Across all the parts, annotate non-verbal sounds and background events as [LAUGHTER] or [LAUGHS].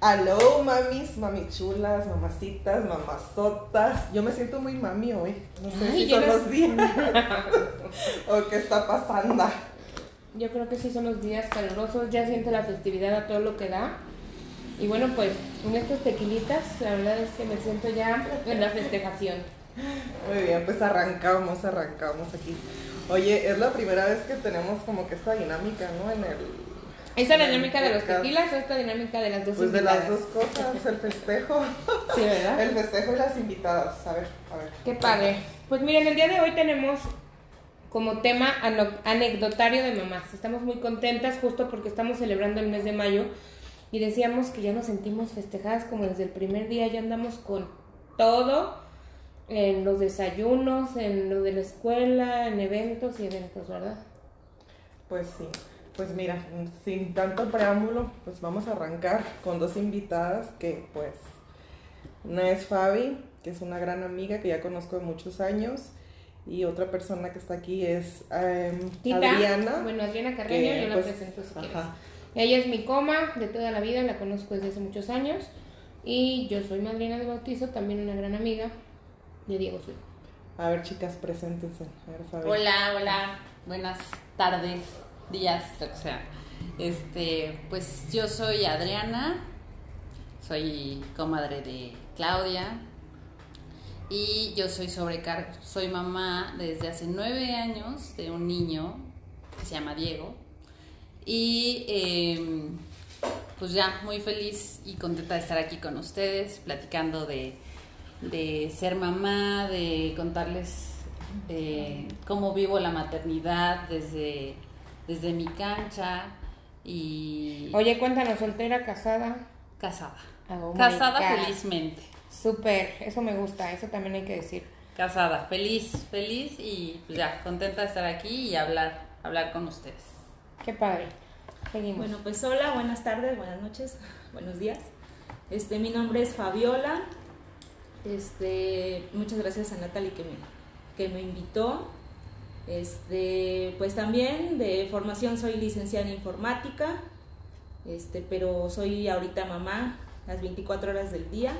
Aló, mamis, mamichulas, mamacitas, mamazotas. Yo me siento muy mami hoy. No sé Ay, si son no- los días [LAUGHS] o qué está pasando. Yo creo que sí son los días calurosos, ya siente la festividad a todo lo que da. Y bueno, pues con estos tequilitas, la verdad es que me siento ya en la festejación. Muy bien, pues arrancamos, arrancamos aquí. Oye, es la primera vez que tenemos como que esta dinámica, ¿no? En el. ¿Esta en el dinámica de los tequilas o esta dinámica de las dos Pues de las dos cosas, el festejo. [LAUGHS] Sí, ¿verdad? El festejo y las invitadas. A ver, a ver. Qué padre. Pues miren, el día de hoy tenemos como tema anecdotario de mamás. Estamos muy contentas justo porque estamos celebrando el mes de mayo y decíamos que ya nos sentimos festejadas como desde el primer día, ya andamos con todo en los desayunos, en lo de la escuela, en eventos y eventos, ¿verdad? Pues sí, pues mira, sin tanto preámbulo, pues vamos a arrancar con dos invitadas que pues una es Fabi, que es una gran amiga que ya conozco de muchos años, y otra persona que está aquí es em, Tita, Adriana. Bueno, Adriana Carreño, que, yo la pues, presento si quieres. ajá. Ella es mi coma de toda la vida, la conozco desde hace muchos años. Y yo soy madrina de bautizo, también una gran amiga de Diego Suárez. A ver chicas, preséntense. A ver, Fabi. Hola, hola, buenas tardes, días, lo que sea. Este, pues yo soy Adriana, soy comadre de Claudia y yo soy sobrecargo, soy mamá desde hace nueve años de un niño que se llama Diego y em, pues ya muy feliz y contenta de estar aquí con ustedes platicando de, de ser mamá, de contarles eh, cómo vivo la maternidad desde, desde mi cancha y Oye, cuéntanos, soltera, casada. casada. Oh my casada felizmente. Súper, eso me gusta, eso también hay que decir. Casada, feliz, feliz y pues ya, contenta de estar aquí y hablar, hablar con ustedes. Qué padre. Seguimos. Bueno, pues hola, buenas tardes, buenas noches, [LAUGHS] buenos días. Este, mi nombre es Fabiola. Este, muchas gracias a Natalie que me, que me invitó. Este, pues también de formación soy licenciada en informática. Este, pero soy ahorita mamá las 24 horas del día.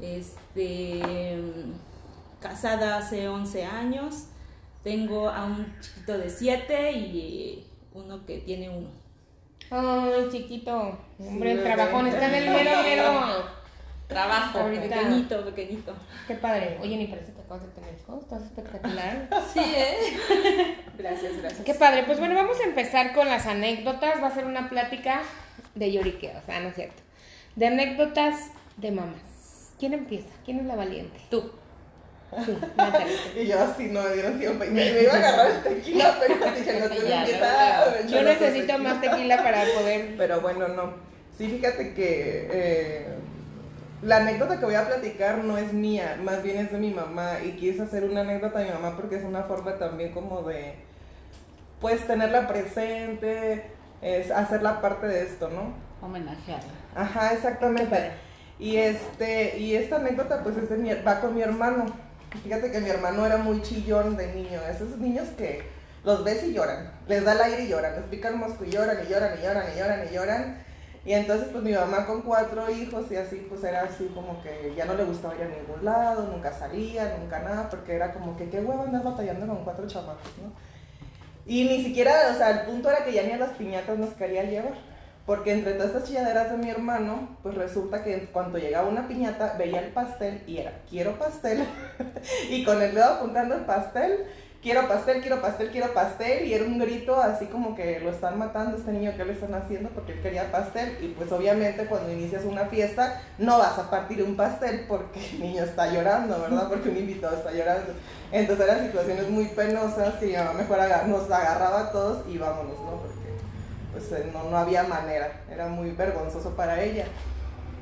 Este, casada hace 11 años. Tengo a un chiquito de 7 y uno que tiene uno. Ay, chiquito. Hombre, Sí, el trabajón está en el mero mero. [LAUGHS] Trabajo. Ahorita. Pequeñito, pequeñito. Qué padre. Oye, ni parece que acabas de tener hijos. Estás espectacular. [LAUGHS] Sí, ¿eh? Gracias, gracias. Qué padre. Pues bueno, vamos a empezar con las anécdotas. Va a ser una plática de lloriqueos. Ah, no es cierto. De anécdotas de mamás. ¿Quién empieza? ¿Quién es la valiente? Tú. Sí. [LAUGHS] Y yo así no me dieron tiempo. Y me, me iba a agarrar el tequila, pero dije, no [LAUGHS] tengo Ya, que no, estar- Yo necesito tequila. más tequila para poder. Pero bueno, no. Sí, fíjate que eh, la anécdota que voy a platicar no es mía, más bien es de mi mamá. Y quise hacer una anécdota de mi mamá porque es una forma también como de, pues, tenerla presente, es hacerla parte de esto, ¿no? Homenajearla. Ajá, exactamente. Y este, y esta anécdota pues es de mi, va con mi hermano. Fíjate que mi hermano era muy chillón de niño, esos niños que los ves y lloran, les da el aire y lloran, les pica el mosco y lloran y lloran y lloran y lloran y lloran. Y entonces pues mi mamá con cuatro hijos y así pues era así como que ya no le gustaba ir a ningún lado, nunca salía, nunca nada, porque era como que qué huevo andar batallando con cuatro chamacos, ¿no? Y ni siquiera, o sea, el punto era que ya ni a las piñatas nos quería llevar. Porque entre todas estas chilladeras de mi hermano, pues resulta que cuando llegaba una piñata, veía el pastel y era, quiero pastel. [LAUGHS] y con el dedo apuntando el pastel, quiero pastel, quiero pastel, quiero pastel. Y era un grito así como que lo están matando este niño, ¿qué le están haciendo? Porque él quería pastel. Y pues obviamente cuando inicias una fiesta, no vas a partir un pastel porque el niño está llorando, ¿verdad? Porque un invitado está llorando. Entonces eran situaciones muy penosas que mi mamá mejor nos agarraba a todos y vámonos, ¿no? Porque pues eh, no, no había manera, era muy vergonzoso para ella.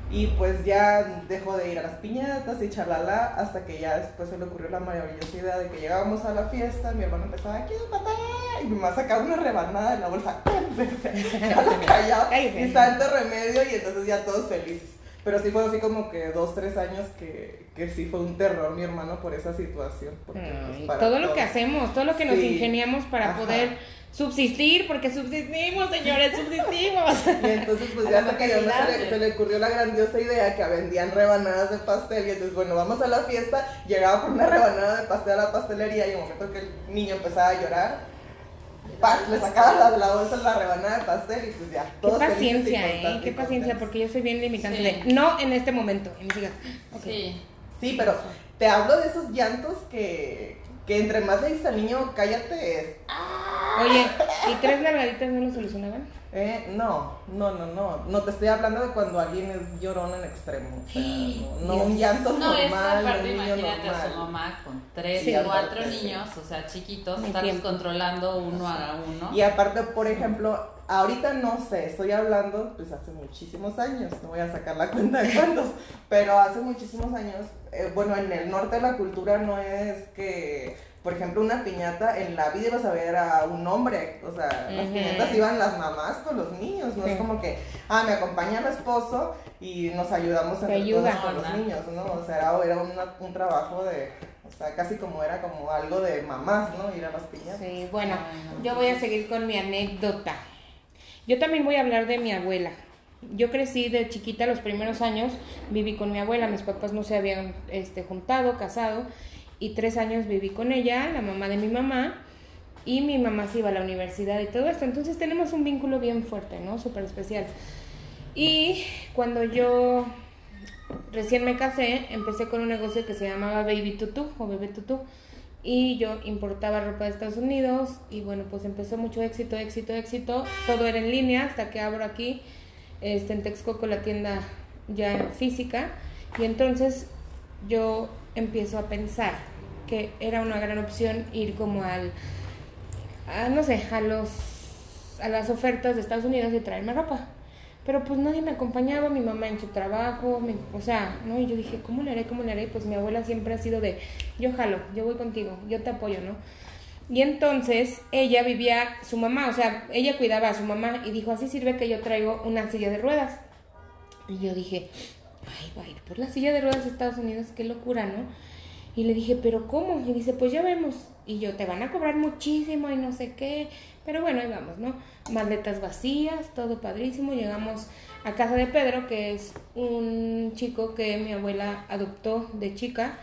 Y pues ya dejó de ir a las piñatas y charlalá hasta que ya después se le ocurrió la maravillosa idea de que llegábamos a la fiesta, mi hermano empezaba, quiero patada, y mi mamá sacaba una rebanada de la bolsa, [LAUGHS] Cállese. y santo remedio, y entonces ya todos felices. Pero sí fue así como que dos, tres años que, que sí fue un terror mi hermano por esa situación. porque, pues, para todo lo que hacemos, todo lo que nos ingeniamos para Ajá. poder subsistir, porque subsistimos, señores, subsistimos. [LAUGHS] Y entonces, pues ya hasta que a Diana se le, se le ocurrió la grandiosa idea que vendían rebanadas de pastel. Y entonces, bueno, vamos a la fiesta. Llegaba con una rebanada de pastel a la pastelería. Y en el momento que el niño empezaba a llorar, ¡paz! le sacaba la, de la bolsa la rebanada de pastel. Y pues ya, Qué paciencia, ¿eh? Qué paciencia, porque yo soy bien limitante Sí. de no en este momento. Y me digas. Sí. Sí, pero te hablo de esos llantos que, que entre más le dices al niño, cállate, es Oye, ¿y tres nalgaditas no lo solucionaban? Eh, no, no, no, no. No te estoy hablando de cuando alguien es llorón en extremo. O sea, no, no un llanto No, normal, aparte un niño imagínate a su normal. mamá con tres, Sí, cuatro aparte, sí. niños, o sea, chiquitos, estarlos controlando uno a uno. Y aparte, por ejemplo, ahorita no sé, estoy hablando pues hace muchísimos años, no voy a sacar la cuenta de cuántos, pero hace muchísimos años, eh, bueno, en el norte la cultura no es que, por ejemplo, una piñata, en la vida ibas a ver a un hombre, o sea, las piñatas iban las mamás con los niños, no Sí. es como que, ah, me acompaña el esposo y nos ayudamos entre ayuda. todos con los No, niños, ¿no? O sea, era, era una- un trabajo de, o sea, casi como era como algo de mamás, ¿no? Ir a las piñatas. Sí, bueno, yo voy a seguir con mi anécdota. Yo también voy a hablar de mi abuela. Yo crecí de chiquita los primeros años, viví con mi abuela, mis papás no se habían este, juntado, casado, y tres años viví con ella, la mamá de mi mamá, y mi mamá se iba a la universidad y todo esto. Entonces tenemos un vínculo bien fuerte, ¿no? Súper especial. Y cuando yo recién me casé, empecé con un negocio que se llamaba Baby Tutu o Bebé Tutu. Y yo importaba ropa de Estados Unidos y bueno, pues empezó mucho éxito, éxito, éxito. Todo era en línea hasta que abro aquí este, en Texcoco la tienda ya física. Y entonces yo empiezo a pensar que era una gran opción ir como al, a, no sé, a los a las ofertas de Estados Unidos y traerme ropa. Pero pues nadie me acompañaba, mi mamá en su trabajo, mi- o sea, ¿no? Y yo dije, ¿cómo le haré? ¿Cómo le haré? Pues mi abuela siempre ha sido de, yo jalo, yo voy contigo, yo te apoyo, ¿no? Y entonces ella vivía, su mamá, o sea, ella cuidaba a su mamá y dijo, así sirve que yo traigo una silla de ruedas. Y yo dije, ay, va a ir por la silla de ruedas a Estados Unidos, qué locura, ¿no? Y le dije, ¿pero cómo? Y dice, pues ya vemos. Y yo, te van a cobrar muchísimo y no sé qué. Pero bueno, ahí vamos, ¿no? Maletas vacías, todo padrísimo. Llegamos a casa de Pedro, que es un chico que mi abuela adoptó de chica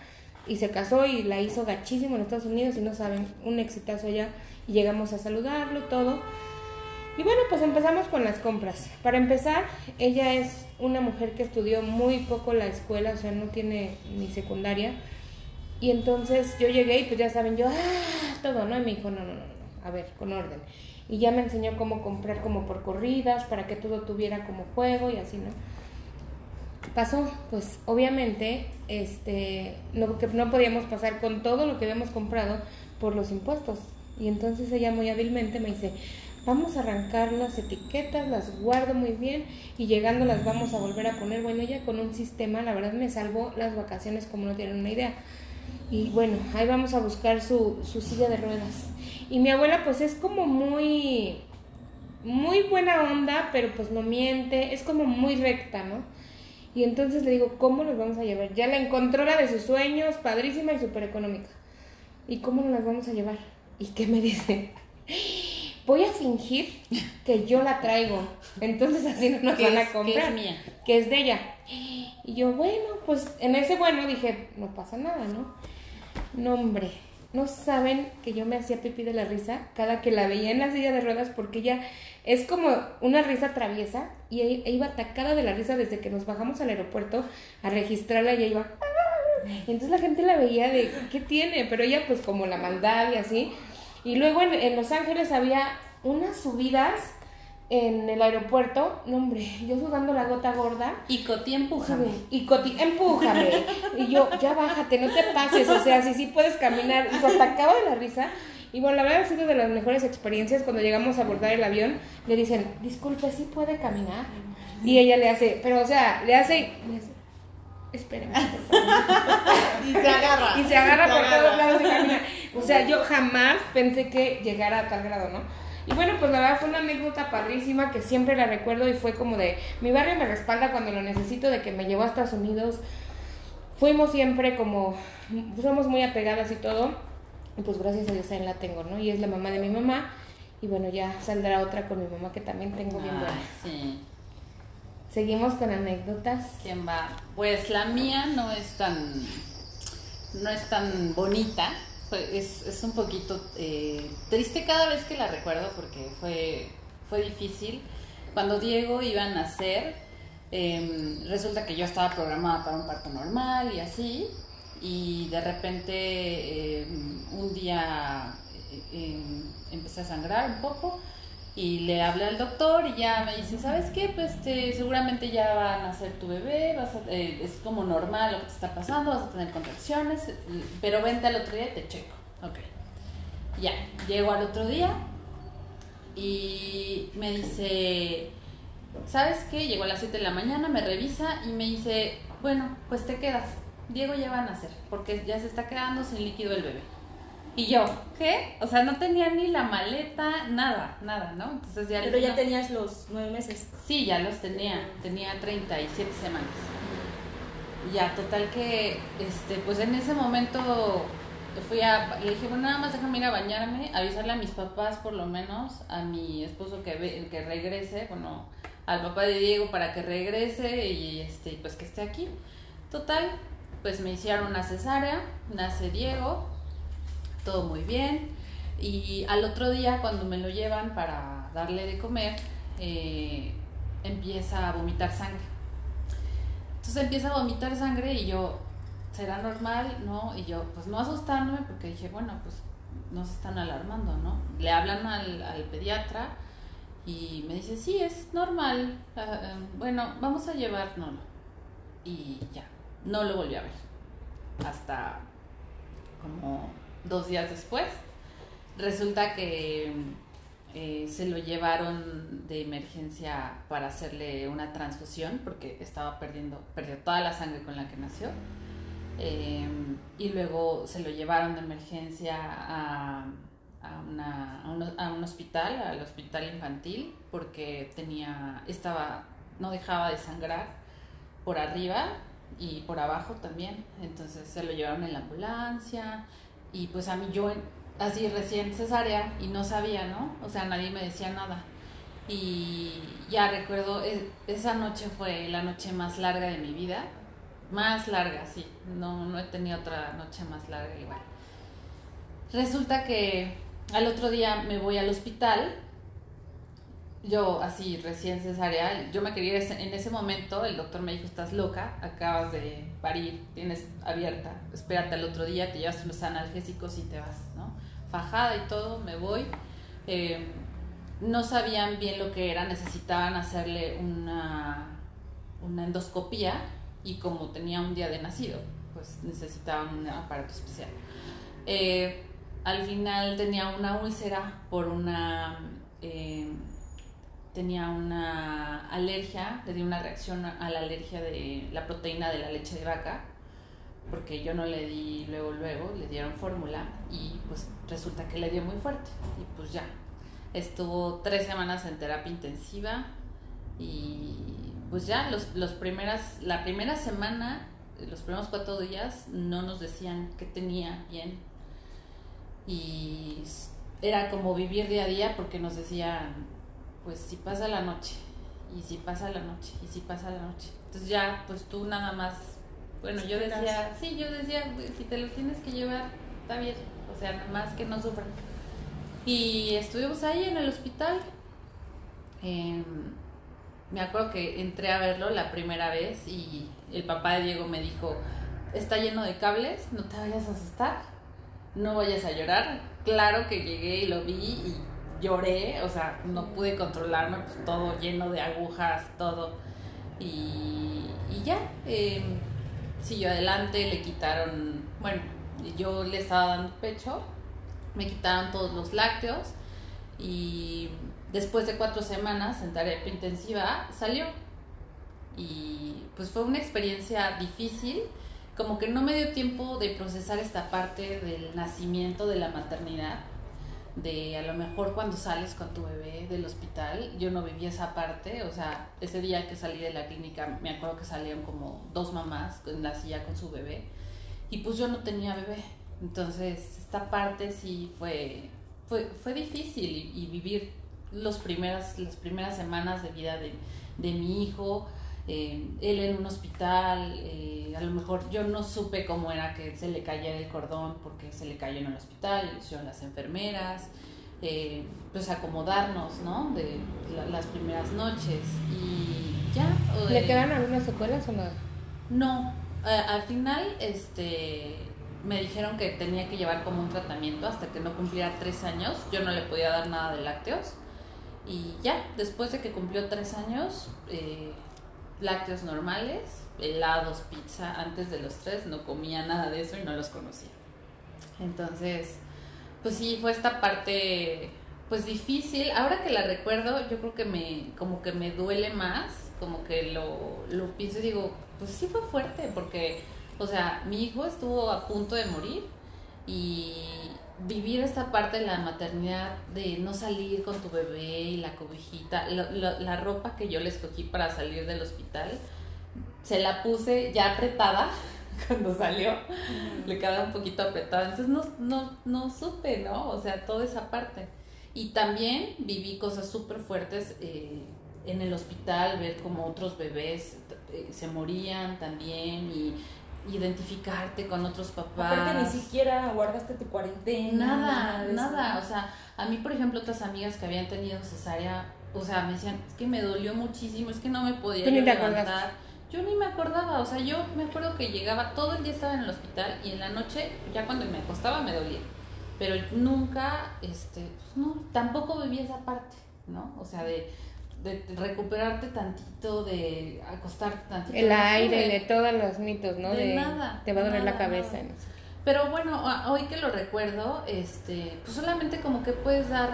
y se casó y la hizo gachísimo en Estados Unidos y no saben, un exitazo allá. Y llegamos a saludarlo, todo. Y bueno, pues empezamos con las compras. Para empezar, ella es una mujer que estudió muy poco la escuela, o sea, no tiene ni secundaria. Y entonces yo llegué y pues ya saben, yo, ah, todo, ¿no? Y me dijo, no, no, no, no, a ver, con orden. Y ya me enseñó cómo comprar como por corridas, para que todo tuviera como juego y así, ¿no? Pasó, pues obviamente, este, no, que no podíamos pasar con todo lo que habíamos comprado por los impuestos. Y entonces ella muy hábilmente me dice, vamos a arrancar las etiquetas, las guardo muy bien y llegando las vamos a volver a poner. Bueno, ella con un sistema, la verdad me salvó las vacaciones como no tienen una idea. Y bueno, ahí vamos a buscar su, su silla de ruedas. Y mi abuela pues es como muy, muy buena onda, pero pues no miente, es como muy recta, ¿no? Y entonces le digo, ¿cómo los vamos a llevar? Ya la encontró la de sus sueños, padrísima y súper económica. ¿Y cómo nos las vamos a llevar? ¿Y qué me dice? Voy a fingir que yo la traigo. Entonces así no nos Que van a que comprar. es mía. Que es de ella. Y yo, bueno, pues en ese bueno dije, no pasa nada, ¿no? No, hombre, no saben que yo me hacía pipí de la risa cada que la veía en la silla de ruedas porque ella es como una risa traviesa y e- e iba atacada de la risa desde que nos bajamos al aeropuerto a registrarla y ella iba... Y entonces la gente la veía de, ¿qué tiene? Pero ella pues como la maldad y así. Y luego en, en Los Ángeles había unas subidas en el aeropuerto, no hombre, [LAUGHS] yo sudando la gota gorda. Y Coti, empújame. Y Coti, empújame. Y yo, ya bájate, no te pases. O sea, si sí puedes caminar. Y se atacaba de la risa. Y bueno, la verdad ha sido de las mejores experiencias. Cuando llegamos a abordar el avión, le dicen, disculpe, ¿sí puede caminar? Y ella le hace, pero o sea, le hace, le hace espérame, por favor. [LAUGHS] Y se agarra. Y se agarra por todos lados y camina. O sea, yo jamás pensé que llegara a tal grado, ¿no? Y bueno, pues la verdad fue una anécdota padrísima que siempre la recuerdo y fue como de, mi barrio me respalda cuando lo necesito, de que me llevó a Estados Unidos. Fuimos siempre como, somos muy apegadas y todo. Y pues gracias a Dios ahí la tengo, ¿no? Y es la mamá de mi mamá. Y bueno, ya saldrá otra con mi mamá que también tengo bien buena. sí. Seguimos con anécdotas. ¿Quién va? Pues la mía no es tan, no es tan bonita. Es, es un poquito eh, triste cada vez que la recuerdo porque fue, fue difícil. Cuando Diego iba a nacer, em, resulta que yo estaba programada para un parto normal y así. Y de repente em, un día eh, em, empecé a sangrar un poco y le hablé al doctor y ya me dice, ¿sabes qué? Pues este, seguramente ya va a nacer tu bebé, vas a- eh, es como normal lo que te está pasando, vas a tener contracciones, eh, pero vente al otro día y te checo. Ok. Ya, llego al otro día y me dice, ¿sabes qué? Llegó a las 7 de la mañana, me revisa y me dice, bueno, pues te quedas. Diego ya va a nacer, porque ya se está quedando sin líquido el bebé. Y yo, ¿qué? O sea, no tenía ni la maleta, nada, nada, ¿no? Entonces ya Pero ya tenías los nueve meses. Sí, ya los tenía, tenía 37 semanas. Ya, total que, este, pues en ese momento fui a, le dije, bueno, nada más déjame ir a bañarme, avisarle a mis papás por lo menos, a mi esposo que, ve- que regrese, bueno, al papá de Diego para que regrese y este, pues que esté aquí. Total, pues me hicieron una cesárea, nace Diego, todo muy bien. Y al otro día, cuando me lo llevan para darle de comer, eh, empieza a vomitar sangre. Entonces empieza a vomitar sangre y yo, ¿será normal? ¿No? Y yo, pues no asustándome porque dije, bueno, pues no se están alarmando, ¿no? Le hablan al, pediatra y me dice, sí, es normal. ah, eh, bueno, vamos a llevárnoslo. Y ya, no lo volví a ver. Hasta como dos días después. Resulta que eh, se lo llevaron de emergencia para hacerle una transfusión porque estaba perdiendo, perdió toda la sangre con la que nació. Eh, y luego se lo llevaron de emergencia a, a, una- a un, a un hospital, al hospital infantil, porque tenía, estaba, no dejaba de sangrar por arriba y por abajo también. Entonces se lo llevaron en la ambulancia y pues a mí yo así recién cesárea y no sabía, ¿no? O sea, nadie me decía nada. Y ya recuerdo, esa noche fue la noche más larga de mi vida. Más larga, sí. No, no he tenido otra noche más larga igual. Resulta que al otro día me voy al hospital. Yo así recién cesárea, yo me quería en ese momento, el doctor me dijo, estás loca, acabas de parir, tienes abierta, espérate al otro día, te llevas unos analgésicos y te vas, ¿no? Fajada y todo, me voy. Eh, no sabían bien lo que era, necesitaban hacerle una, una endoscopía y como tenía un día de nacido, pues necesitaban un aparato especial. Eh, al final tenía una úlcera por una... eh, tenía una alergia, le di una reacción a la alergia de la proteína de la leche de vaca, porque yo no le di luego, luego, le dieron fórmula y pues resulta que le dio muy fuerte y pues ya. Estuvo tres semanas en terapia intensiva y pues ya los, los primeras, la primera semana, los primeros cuatro días no nos decían qué tenía bien y era como vivir día a día porque nos decían pues si pasa la noche y si pasa la noche y si pasa la noche. Entonces ya pues tú nada más bueno yo decía sí yo decía "Güey, si te lo tienes que llevar está bien o sea nada más que no sufran y estuvimos ahí en el hospital Em, me acuerdo que entré a verlo la primera vez y el papá de Diego me dijo, está lleno de cables, no te vayas a asustar, no vayas a llorar. Claro que llegué y lo vi y lloré, o sea, no pude controlarme, pues todo lleno de agujas, todo. Y, y ya, em, siguió adelante, le quitaron, bueno, yo le estaba dando pecho, me quitaron todos los lácteos y después de cuatro semanas en terapia intensiva salió. Y pues fue una experiencia difícil, como que no me dio tiempo de procesar esta parte del nacimiento, de la maternidad, de a lo mejor cuando sales con tu bebé del hospital, yo no viví esa parte, o sea, ese día que salí de la clínica me acuerdo que salieron como dos mamás en la silla con su bebé y pues yo no tenía bebé, entonces esta parte sí fue fue, fue difícil y, vivir los primeras, las primeras semanas de vida de, de mi hijo, eh, él en un hospital, eh, a lo mejor yo no supe cómo era que se le cayera el cordón porque se le cayó en el hospital, lo hicieron las enfermeras, eh, pues acomodarnos, ¿no? De la- las primeras noches y ya. ¿Le quedan algunas secuelas o no? no, al final este, me dijeron que tenía que llevar como un tratamiento hasta que no cumpliera tres años. Yo no le podía dar nada de lácteos. Y ya, después de que cumplió tres años, eh, lácteos normales, helados, pizza. Antes de los tres no comía nada de eso y no los conocía. Entonces, pues sí, fue esta parte pues difícil. Ahora que la recuerdo, yo creo que me como que me duele más, como que lo, lo pienso y digo, pues sí fue fuerte porque o sea, mi hijo estuvo a punto de morir y vivir esta parte de la maternidad, de no salir con tu bebé y la cobijita, lo- lo- la ropa que yo le escogí para salir del hospital, se la puse ya apretada [LAUGHS] cuando salió, le quedaba un poquito apretada, entonces no, no, no supe, ¿no? O sea, toda esa parte. Y también viví cosas súper fuertes eh, en el hospital, ver como otros bebés eh, se morían también y identificarte con otros papás. Aparte ni siquiera guardaste tu cuarentena. Nada, nada. O sea, a mí, por ejemplo, otras amigas que habían tenido cesárea, o sea, me decían, es que me dolió muchísimo, es que no me podía ni levantar. Yo ni me acordaba, o sea, yo me acuerdo que llegaba, todo el día estaba en el hospital y en la noche, ya cuando me acostaba, me dolía. Pero nunca, este, pues no, tampoco viví esa parte, ¿no? O sea, de, de recuperarte tantito, de acostarte tantito. El aire, de todos los mitos, ¿no? De nada, Te va a doler la cabeza. no. Pero bueno, hoy que lo recuerdo, este, pues solamente como que puedes dar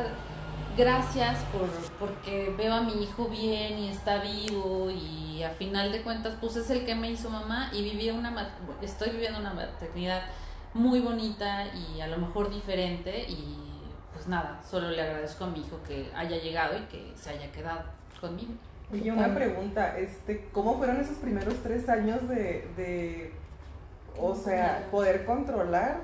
gracias por porque veo a mi hijo bien y está vivo y a final de cuentas pues es el que me hizo mamá y viví una estoy viviendo una maternidad muy bonita y a lo mejor diferente y pues nada, solo le agradezco a mi hijo que haya llegado y que se haya quedado conmigo. Oye, una pregunta, este, ¿cómo fueron esos primeros tres años de, de, o sea, poder controlar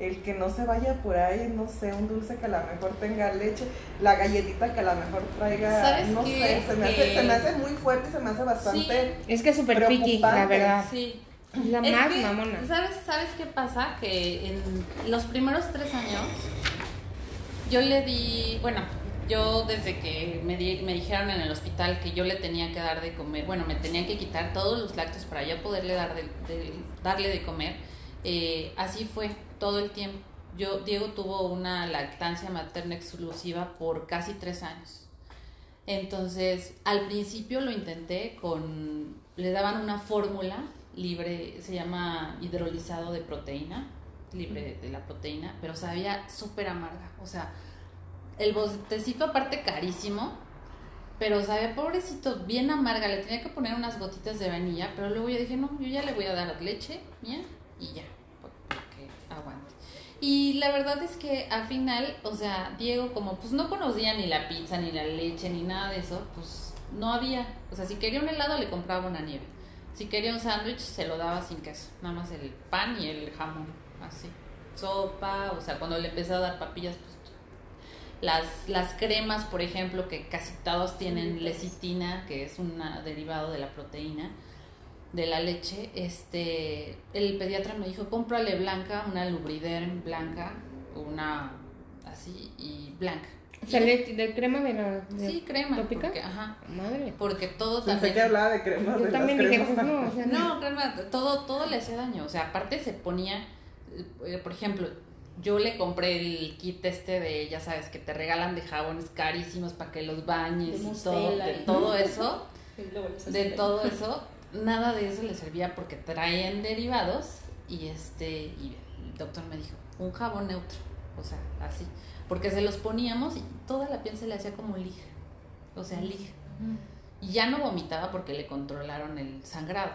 el que no se vaya por ahí, no sé, un dulce que a lo mejor tenga leche, la galletita que a lo mejor traiga, ¿Sabes no qué? sé, se me, hace, Que- se me hace muy fuerte y se me hace bastante, Es que es súper piqui, la Preocupante. verdad. Sí, la Es más que, mamona. ¿sabes, ¿Sabes qué pasa? Que en los primeros tres años yo le di, bueno, yo desde que me, di- me dijeron en el hospital que yo le tenía que dar de comer, bueno, me tenían que quitar todos los lácteos para yo poderle dar de, de- darle de comer, eh, así fue todo el tiempo. Yo, Diego tuvo una lactancia materna exclusiva por casi tres años. Entonces, al principio lo intenté con, le daban una fórmula libre, se llama hidrolizado de proteína, libre de, de la proteína, pero sabía súper amarga. O sea, el botecito aparte carísimo, pero sabía pobrecito, bien amarga, le tenía que poner unas gotitas de vainilla, pero luego yo dije, no, yo ya le voy a dar leche mía y ya, para que aguante. Y la verdad es que al final, o sea, Diego como pues no conocía ni la pizza, ni la leche, ni nada de eso, pues no había. O sea, si quería un helado le compraba una nieve. Si quería un sándwich se lo daba sin queso, nada más el pan y el jamón, así. Sopa, o sea, cuando le empecé a dar papillas, pues las, las cremas, por ejemplo, que casi todos tienen lecitina, que es un derivado de la proteína de la leche, este, el pediatra me dijo, cómprale blanca, una lubriderm blanca, una así y blanca. O sea, de, de crema de la. de- sí, crema, ¿tópica? porque, ajá, Madre. porque todo pensé también que hablaba de cremas, Yo de también las dije, cremas. no, o sea, no. no, crema, todo, todo le hacía daño. O sea, aparte se ponía, eh, por ejemplo, yo le compré el kit este de, ya sabes, que te regalan de jabones carísimos para que los bañes De y todo, de y- todo [LAUGHS] eso, de todo eso, [LAUGHS] nada de eso le servía porque traían derivados y este, y el doctor me dijo, un jabón neutro, o sea, así, porque se los poníamos y toda la piel se le hacía como lija, o sea, lija. Y ya no vomitaba porque le controlaron el sangrado,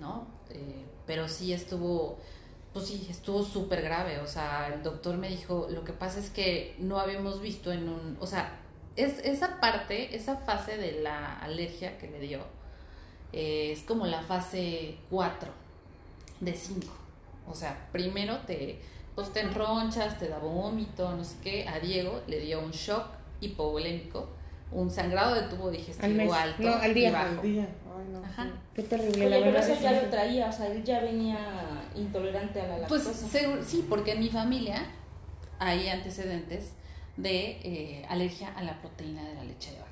¿no? Eh, pero sí estuvo, pues sí, estuvo súper grave. O sea, el doctor me dijo, lo que pasa es que no habíamos visto en un, o sea, es, esa parte, esa fase de la alergia que le dio, eh, es como la fase 4 de 5. O sea, primero te, pues te enronchas, te da vómito, no sé qué. A Diego le dio un shock hipovolémico, un sangrado de tubo digestivo alto no, al día. y bajo. Al día. Ay, no. Ajá. Qué terrible, Oye, la pero eso ya lo traía, o sea, él ya venía intolerante a la Pues lactosa. seguro- sí, porque en mi familia hay antecedentes de eh, alergia a la proteína de la leche de vaca.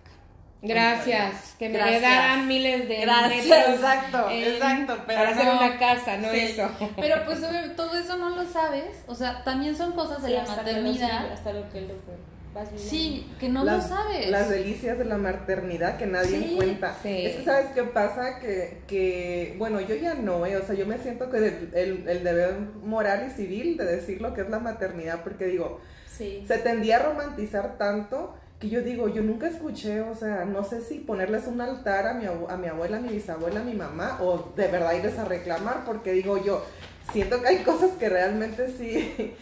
Gracias, que me Gracias. heredaran miles de Gracias, metros exacto, en- exacto, pero para hacer una casa, no Sí. eso. Pero pues [LAUGHS] todo eso no lo sabes, o sea, también son cosas de Sí, la hasta que lo maternidad. hasta lo que lo vas viviendo. Sí, que no las, lo sabes. Las delicias de la maternidad que nadie Sí, cuenta. sí. Es que, ¿sabes qué pasa? Que, que bueno, yo ya no, ¿eh? O sea, yo me siento que el, el, el deber moral y civil de decir lo que es la maternidad, porque digo, Sí. se tendía a romantizar tanto que yo digo, yo nunca escuché, o sea, no sé si ponerles un altar a mi, a mi abuela, a mi bisabuela, a mi mamá, o de verdad irles a reclamar, porque digo yo, siento que hay cosas que realmente sí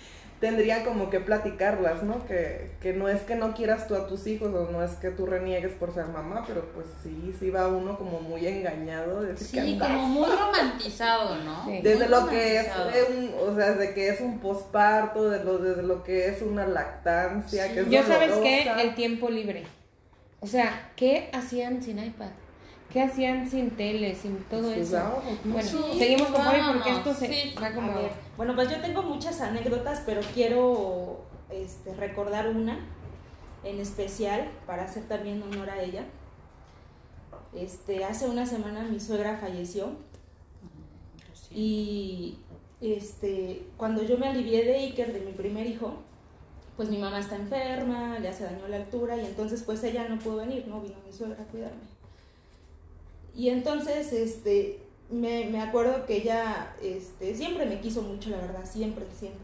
tendrían como que platicarlas, ¿no? Que, que no es que no quieras tú a tus hijos, o no es que tú reniegues por ser mamá, pero pues sí, sí va uno como muy engañado de decir que Sí, andas como muy romantizado, ¿no? Sí. desde lo que es un, o sea, desde que es un posparto, de lo, desde lo que es una lactancia, Sí. que es Yo sabes qué, dolorosa. el tiempo libre. O sea, ¿qué hacían sin iPad? ¿Qué hacían sin tele, sin todo eso? Bueno. Sí, seguimos con Fabi porque esto se sí. va como... A ver, bueno, pues yo tengo muchas anécdotas, pero quiero este, recordar una en especial para hacer también honor a ella. Este, hace una semana mi suegra falleció y este, cuando yo me alivié de Iker, de mi primer hijo, pues mi mamá está enferma, ya se dañó la altura y entonces pues ella no pudo venir, no vino mi suegra a cuidarme. Y entonces, este, me, me acuerdo que ella, este, siempre me quiso mucho, la verdad, siempre, siempre.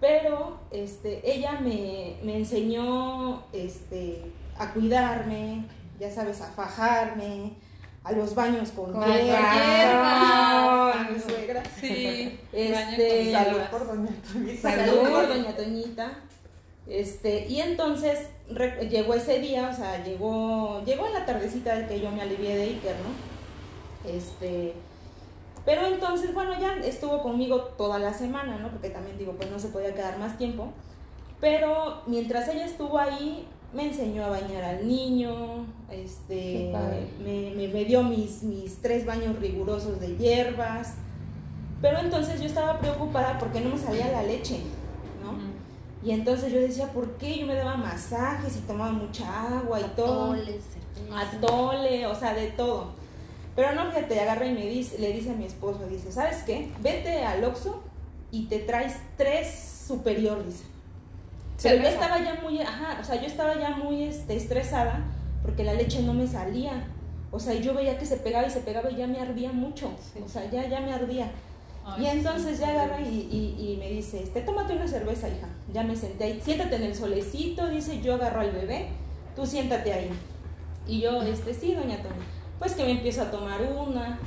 Pero, este, ella me, me enseñó, este, a cuidarme, ya sabes, a fajarme, a los baños con, Con a mi suegra. Sí, Este, baño con Salud por doña. Salud. Salud por doña Toñita. Este, y entonces re- llegó ese día, o sea, llegó, llegó en la tardecita de que yo me alivié de Iker, ¿no? Este, pero entonces, bueno, ya estuvo conmigo toda la semana, ¿no? Porque también digo, pues no se podía quedar más tiempo. Pero mientras ella estuvo ahí, me enseñó a bañar al niño, este, me, me, me dio mis, mis tres baños rigurosos de hierbas. Pero entonces yo estaba preocupada porque no me salía la leche. Y entonces yo decía, ¿por qué? Yo me daba masajes y tomaba mucha agua y todo. Cerveza. Atole, o sea, de todo. Pero no, fíjate, agarra y me dice, le dice a mi esposo, dice, ¿sabes qué? Vete al Oxxo y te traes tres superior, dice. Pero yo estaba ya muy, ajá, o sea, yo estaba ya muy este, estresada porque la leche no me salía. O sea, yo veía que se pegaba y se pegaba y ya me ardía mucho. O sea, ya, ya me ardía. Ay, Y sí, entonces sí, ya agarra y, y, y me dice, este, tómate una cerveza, hija. Ya me senté ahí, siéntate en el solecito, dice, yo agarro al bebé, tú siéntate ahí. Y yo, este, sí, doña Toña. Pues que me empiezo a tomar una.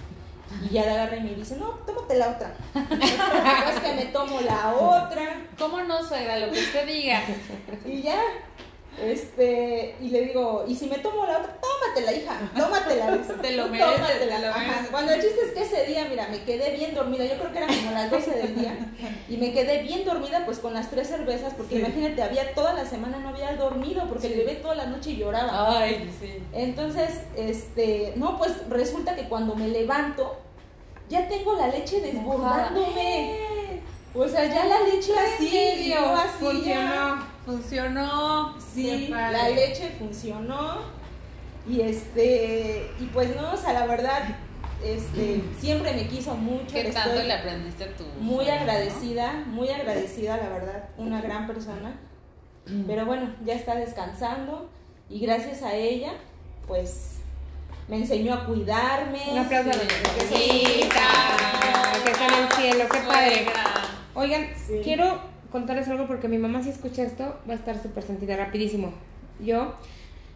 Y ya la agarra y me dice, no, tómate la otra. [LAUGHS] pues que me tomo la otra. ¿Cómo no, suegra? Lo que usted diga. Y ya, este, y le digo, y si me tomo la otra, tómatela, hija, tómatela. [LAUGHS] Te lo "Tú mereces, tómatela". te lo mereces. Cuando el chiste es que ese día, mira, me quedé bien dormida, yo creo que eran como las 12 del día, y me quedé bien dormida pues con las tres cervezas, porque Sí. imagínate, había toda la semana no había dormido, porque el bebé toda la noche lloraba. Ay, sí. Entonces, este, no, pues resulta que cuando me levanto, ya tengo la leche desbordándome. O sea, ya la leche así, y yo así ya. Funcionó. Sí, la leche funcionó. Y este, y pues no, o sea, la verdad, este, siempre me quiso mucho. ¿Qué tanto le aprendiste a tu muy no? agradecida, muy agradecida, la verdad, una gran persona. Pero bueno, ya está descansando y gracias a ella, pues me enseñó a cuidarme. Un aplauso a que está en el cielo, qué padre. Oigan, Sí. quiero contarles algo porque mi mamá si escucha esto va a estar súper sentida rapidísimo. Yo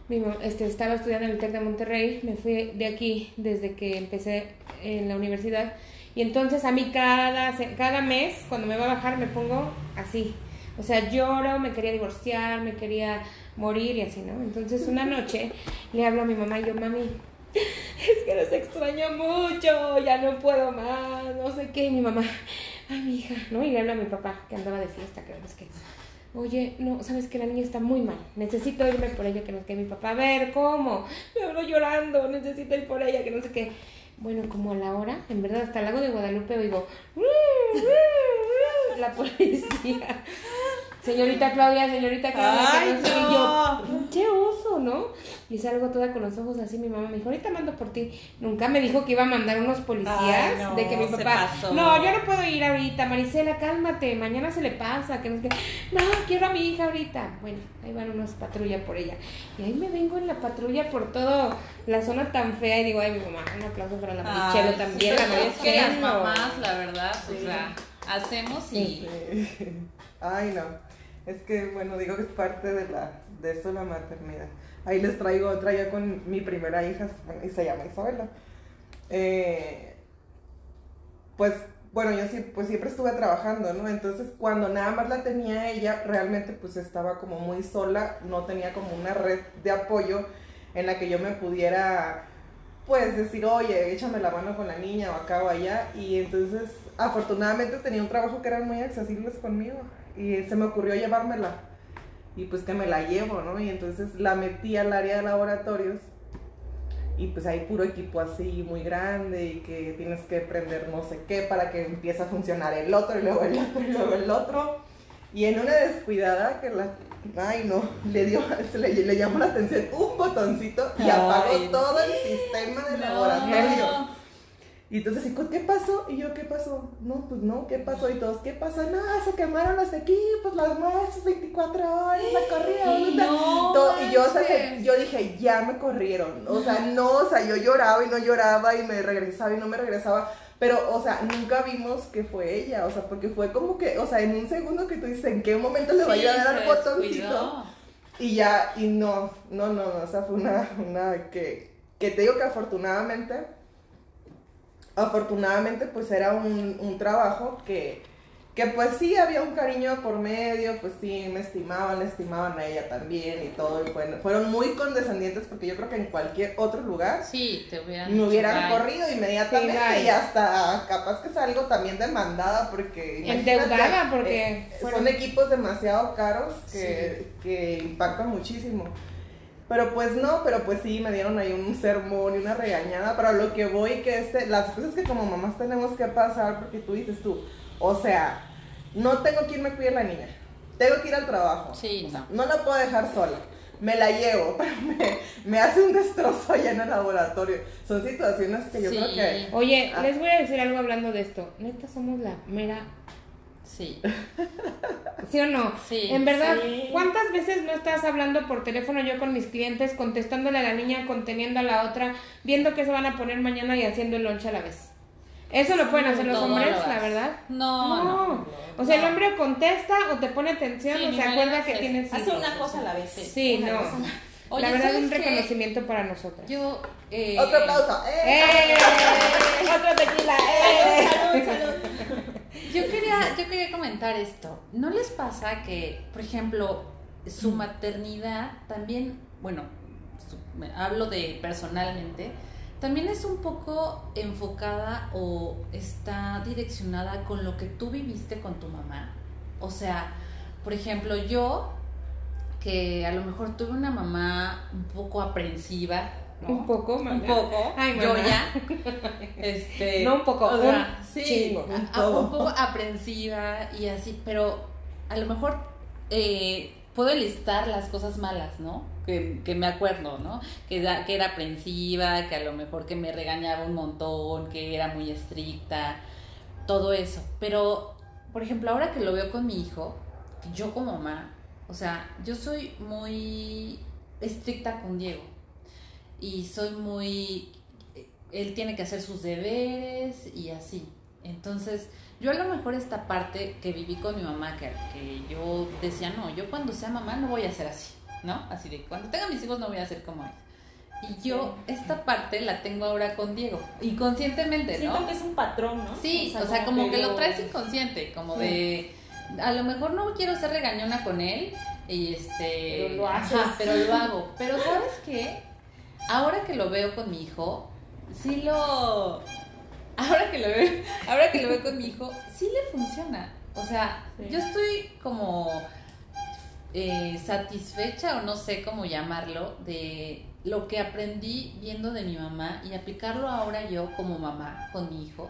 mi este, estaba estudiando en el TEC de Monterrey, me fui de aquí desde que empecé en la universidad y entonces a mí cada, cada mes cuando me va a bajar me pongo así. O sea, lloro, me quería divorciar, me quería morir y así, ¿no? Entonces una noche le hablo a mi mamá y yo, mami, [LAUGHS] es que los extraño mucho, ya no puedo más, no sé qué. Y mi mamá, ay, mi hija, ¿no? Y le habla a mi papá, que andaba de fiesta, creo que. Oye, no, sabes que la niña está muy mal. Necesito irme por ella, que no sé qué. Mi papá, a ver, ¿cómo? Me hablo llorando, necesito ir por ella, que no sé qué. Bueno, como a la hora, en verdad, hasta el lago de Guadalupe oigo, la policía. Señorita Claudia, señorita Claudia, Ay, que no sé, y yo, pinche oso, ¿no? Y salgo toda con los ojos así, mi mamá me dijo, ahorita mando por ti. Nunca me dijo que iba a mandar unos policías Ay, no, de que mi papá, no, yo no puedo ir ahorita, Marisela, cálmate, mañana se le pasa, que no. No, quiero a mi hija ahorita. Bueno, ahí van unos patrulla por ella. Y ahí me vengo en la patrulla por toda la zona tan fea y digo, ay, mi mamá, un aplauso para la Marichelo también, sí, la es que las mamás, la verdad, o sea, hacemos y Sí. [LAUGHS] Ay, no. Es que, bueno, digo que es parte de la de eso la maternidad. Ahí les traigo otra ya con mi primera hija, y se llama Isabela. Eh, pues, bueno, yo sí, pues siempre estuve trabajando, ¿no? Entonces, cuando nada más la tenía ella, realmente pues estaba como muy sola, no tenía como una red de apoyo en la que yo me pudiera pues decir, oye, échame la mano con la niña o acá o allá. Y entonces, afortunadamente tenía un trabajo que eran muy accesibles conmigo. Y se me ocurrió llevármela. Y pues que me la llevo, ¿no? Y entonces la metí al área de laboratorios. Y pues hay puro equipo así muy grande y que tienes que prender no sé qué para que empiece a funcionar el otro y luego el otro y luego el otro. Y en una descuidada que la... Ay, no, le dio, [LAUGHS] se le, le llamó la atención un botoncito y apagó no. todo el sistema de laboratorio. Y entonces, ¿y qué pasó? Y yo, ¿qué pasó? No, pues no, ¿qué pasó? Y todos, ¿qué pasó? No, se quemaron los equipos, las maestras 24 horas, la. Sí, no Todo- y yo, o sea, yo dije, ya me corrieron. O sea, no, o sea, yo lloraba y no lloraba y me regresaba y no me regresaba. Pero, o sea, nunca vimos que fue ella, o sea, porque fue como que, o sea, en un segundo que tú dices, ¿en qué momento le va a Sí, ir a dar al botoncito? Y ya, y no, no, no, no, o sea, fue una, una que, que te digo que afortunadamente, afortunadamente pues era un, un trabajo que, que pues sí había un cariño por medio, pues sí me estimaban, estimaban a ella también y todo, y fueron, fueron muy condescendientes porque yo creo que en cualquier otro lugar Sí, te hubieran me hubieran corrido inmediatamente Sí, y hasta capaz que salgo también demandada porque Endeudada, porque eh, fueron- son equipos demasiado caros que, que impactan muchísimo. Pero pues no, pero pues sí, me dieron ahí un sermón y una regañada, pero a lo que voy que este, las cosas que como mamás tenemos que pasar, porque tú dices tú, o sea, no tengo quien me cuide la niña, tengo que ir al trabajo, Sí, O sea, no. no la puedo dejar sola, me la llevo, [LAUGHS] pero me, me hace un destrozo allá en el laboratorio. Son situaciones que yo Sí. creo que... Oye, Ah. les voy a decir algo hablando de esto. Neta, somos la mera. Sí. [LAUGHS] ¿Sí o no? Sí, En verdad, sí. ¿cuántas veces no estás hablando por teléfono yo con mis clientes, contestándole a la niña, conteniendo a la otra, viendo qué se van a poner mañana y haciendo el lunch a la vez? Eso lo pueden hacer los hombres, la verdad. No, no. O sea, el hombre contesta o te pone atención Sí, o se acuerda que tienes Hace hijos. una cosa a la vez. Sí, no. la- Oye, la verdad, ¿sabes un reconocimiento para nosotras. Yo. eh, Otro aplauso. ¡Eh! ¡Eh! [LAUGHS] ¡Otro tequila! ¡Eh! [LAUGHS] Salud, salud. Yo quería, yo quería comentar esto. ¿No les pasa que, por ejemplo, su maternidad también, bueno, su- hablo de personalmente, también es un poco enfocada o está direccionada con lo que tú viviste con tu mamá? O sea, por ejemplo, yo, que a lo mejor tuve una mamá un poco aprensiva, ¿no? Un poco, Un mamá. poco, Ay, yo ya. [LAUGHS] Este, No un poco, o un sí, chingo. a- a- un poco aprensiva y así, pero a lo mejor eh, puedo listar las cosas malas, ¿no? Que, que me acuerdo, ¿no? Que, era- que era aprensiva, que a lo mejor que me regañaba un montón, que era muy estricta, todo eso. Pero, por ejemplo, ahora que lo veo con mi hijo, yo como mamá, o sea, yo soy muy estricta con Diego y soy muy él tiene que hacer sus deberes y así entonces yo a lo mejor esta parte que viví con mi mamá que, que yo decía no yo cuando sea mamá no voy a ser así no así de cuando tenga mis hijos no voy a ser como él y yo esta parte la tengo ahora con Diego inconscientemente Siento no que es un patrón, ¿no? Sí, o sea, como que lo traes inconsciente, como Sí. de a lo mejor no quiero ser regañona con él y este Pero lo haces. pero lo hago. Pero ¿sabes qué? Ahora que lo veo con mi hijo, sí lo... [LAUGHS] Ahora que lo veo, [LAUGHS] ahora que lo veo con mi hijo, sí le funciona. O sea, Sí. yo estoy como eh, satisfecha o no sé cómo llamarlo de lo que aprendí viendo de mi mamá y aplicarlo ahora yo como mamá con mi hijo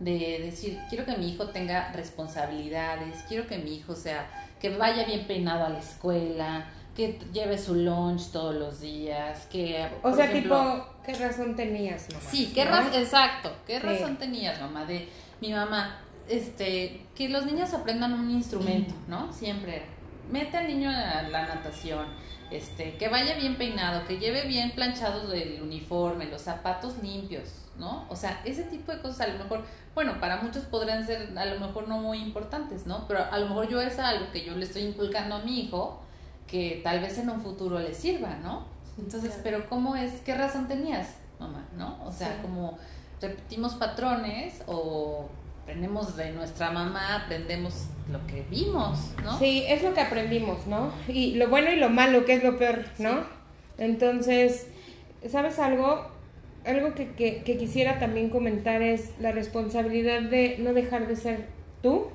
de decir quiero que mi hijo tenga responsabilidades quiero que mi hijo sea que vaya bien peinado a la escuela que lleve su lunch todos los días que O sea, ejemplo, tipo, ¿qué razón tenías, mamá? Sí, ¿qué ¿No? raz- exacto, ¿qué Sí. razón tenías, mamá? De mi mamá, este, que los niños aprendan un instrumento, ¿no? Siempre. Mete al niño a la natación, este, que vaya bien peinado, que lleve bien planchado el uniforme, los zapatos limpios, ¿no? O sea, ese tipo de cosas a lo mejor, bueno, para muchos podrían ser a lo mejor no muy importantes, ¿no? Pero a lo mejor yo es algo que yo le estoy inculcando a mi hijo que tal vez en un futuro le sirva, ¿no? Entonces, claro. pero ¿cómo es? ¿Qué razón tenías, mamá? ¿No? O sea, Sí. como repetimos patrones o aprendemos de nuestra mamá, aprendemos lo que vimos, ¿no? Sí, es lo que aprendimos, ¿no? Y lo bueno y lo malo, que es lo peor, ¿no? Entonces, ¿sabes algo? Algo que, que, que quisiera también comentar es la responsabilidad de no dejar de ser tú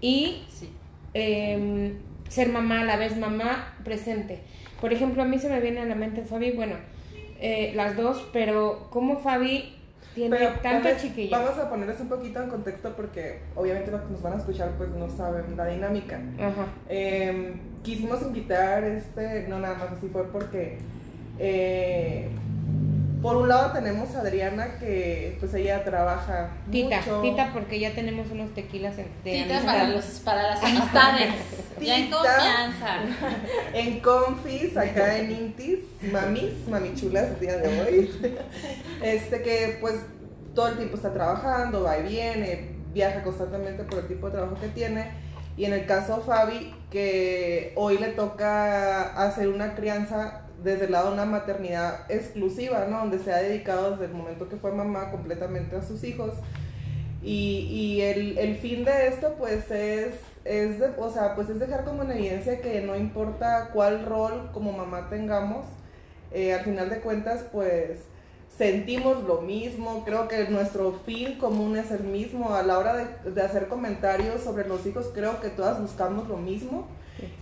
y Sí. eh, ser mamá a la vez mamá presente. Por ejemplo, a mí se me viene a la mente Fabi, bueno, eh, las dos, pero como Fabi tiene Pero tanto chiquillo. Vamos a ponerles un poquito en contexto porque obviamente los que nos van a escuchar pues no saben la dinámica. Ajá. Eh, quisimos invitar, este, no nada más así fue porque eh, por un lado tenemos a Adriana que pues ella trabaja Tita, mucho. tita, porque ya tenemos unos tequilas en, de Tita amistad. para, los, para las amistades. [LAUGHS] ya en confianza. [LAUGHS] En Confis, acá en Intis, mamis, mamichulas el día de hoy. [LAUGHS] Este que pues todo el tiempo está trabajando, va y viene, viaja constantemente por el tipo de trabajo que tiene. Y en el caso Fabi, que hoy le toca hacer una crianza desde el lado de una maternidad exclusiva, ¿no? Donde se ha dedicado desde el momento que fue mamá completamente a sus hijos. Y, y el, el fin de esto, pues, es, es, de- o sea, pues, es dejar como en evidencia que no importa cuál rol como mamá tengamos, eh, al final de cuentas, pues, sentimos lo mismo. Creo que nuestro fin común es el mismo. A la hora de, de hacer comentarios sobre los hijos, creo que todas buscamos lo mismo.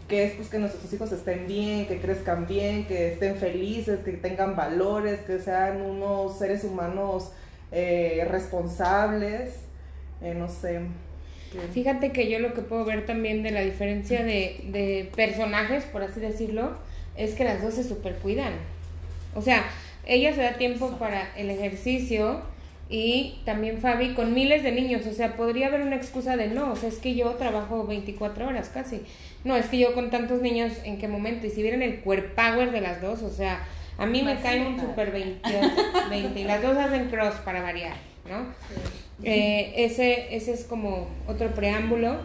Que es pues que nuestros hijos estén bien, que crezcan bien, que estén felices, que tengan valores, que sean unos seres humanos eh, responsables, eh, no sé. Fíjate que yo lo que puedo ver también de la diferencia de, de personajes, por así decirlo, es que las dos se super cuidan. O sea, ella se da tiempo para el ejercicio y también Fabi con miles de niños. O sea, podría haber una excusa de no, o sea, es que yo trabajo 24 horas casi. No, es que yo con tantos niños, ¿en qué momento? Y si vieran el cuerp power de las dos, o sea, a mí me Imagínate. cae un super 20, 20 y las dos hacen cross para variar, ¿no? Eh, ese, ese es como otro preámbulo.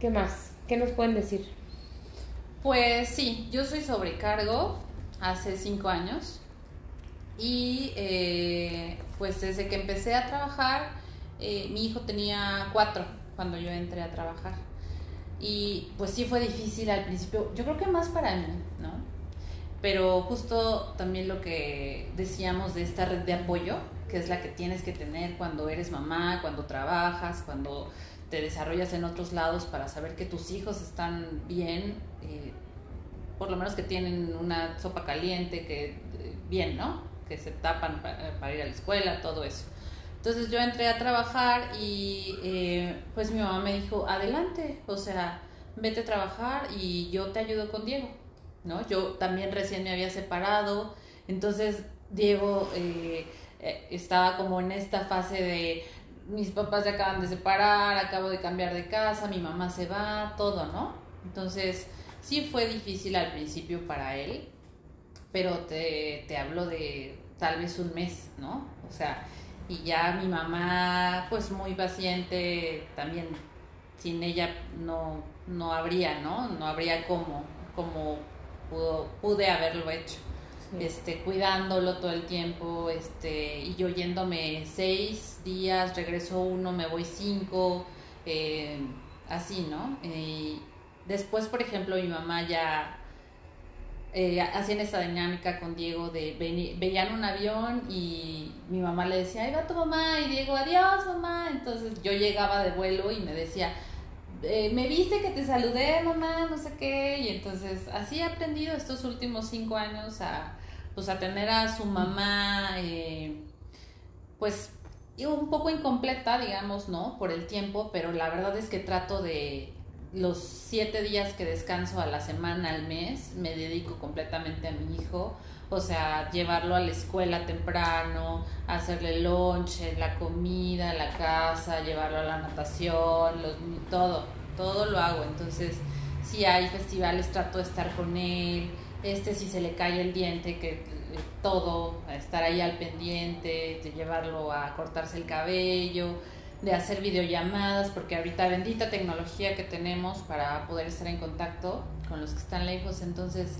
¿Qué más? ¿Qué nos pueden decir? Pues sí, yo soy sobrecargo hace cinco años y eh, pues desde que empecé a trabajar, eh, mi hijo tenía cuatro cuando yo entré a trabajar y pues sí fue difícil al principio, yo creo que más para mí, ¿no? Pero justo también lo que decíamos de esta red de apoyo, que es la que tienes que tener cuando eres mamá, cuando trabajas, cuando te desarrollas en otros lados para saber que tus hijos están bien, eh, por lo menos que tienen una sopa caliente, que eh, bien, ¿no? Que se tapan pa- para, ir a la escuela, todo eso. Entonces yo entré a trabajar y eh, pues mi mamá me dijo, adelante, o sea, vete a trabajar y yo te ayudo con Diego, ¿no? Yo también recién me había separado, entonces Diego eh, eh, estaba como en esta fase de mis papás se acaban de separar, acabo de cambiar de casa, mi mamá se va, todo, ¿no? Entonces, sí fue difícil al principio para él, pero te, te hablo de tal vez un mes, ¿no? O sea, y ya mi mamá, pues muy paciente, también sin ella no, no habría, ¿no? No habría cómo, cómo pudo, pude haberlo hecho este, cuidándolo todo el tiempo, este, y yo yéndome seis días, regreso uno, me voy cinco, eh, así, ¿no? Y después, por ejemplo, mi mamá ya eh, hacían esa dinámica con Diego de veían un avión y mi mamá le decía, ahí va tu mamá y Diego, adiós mamá. Entonces yo llegaba de vuelo y me decía, eh, me viste que te saludé mamá, no sé qué. Y entonces así he aprendido estos últimos cinco años a, pues, a tener a su mamá, eh, pues un poco incompleta, digamos, ¿no? Por el tiempo, pero la verdad es que trato de los siete días que descanso a la semana, al mes, me dedico completamente a mi hijo. O sea, llevarlo a la escuela temprano, hacerle lonche, la comida, la casa, llevarlo a la natación, los, todo, todo lo hago. Entonces, si hay festivales, trato de estar con él. Este, si se le cae el diente, que eh, todo, estar ahí al pendiente, de llevarlo a cortarse el cabello, de hacer videollamadas, porque ahorita bendita tecnología que tenemos para poder estar en contacto con los que están lejos. Entonces,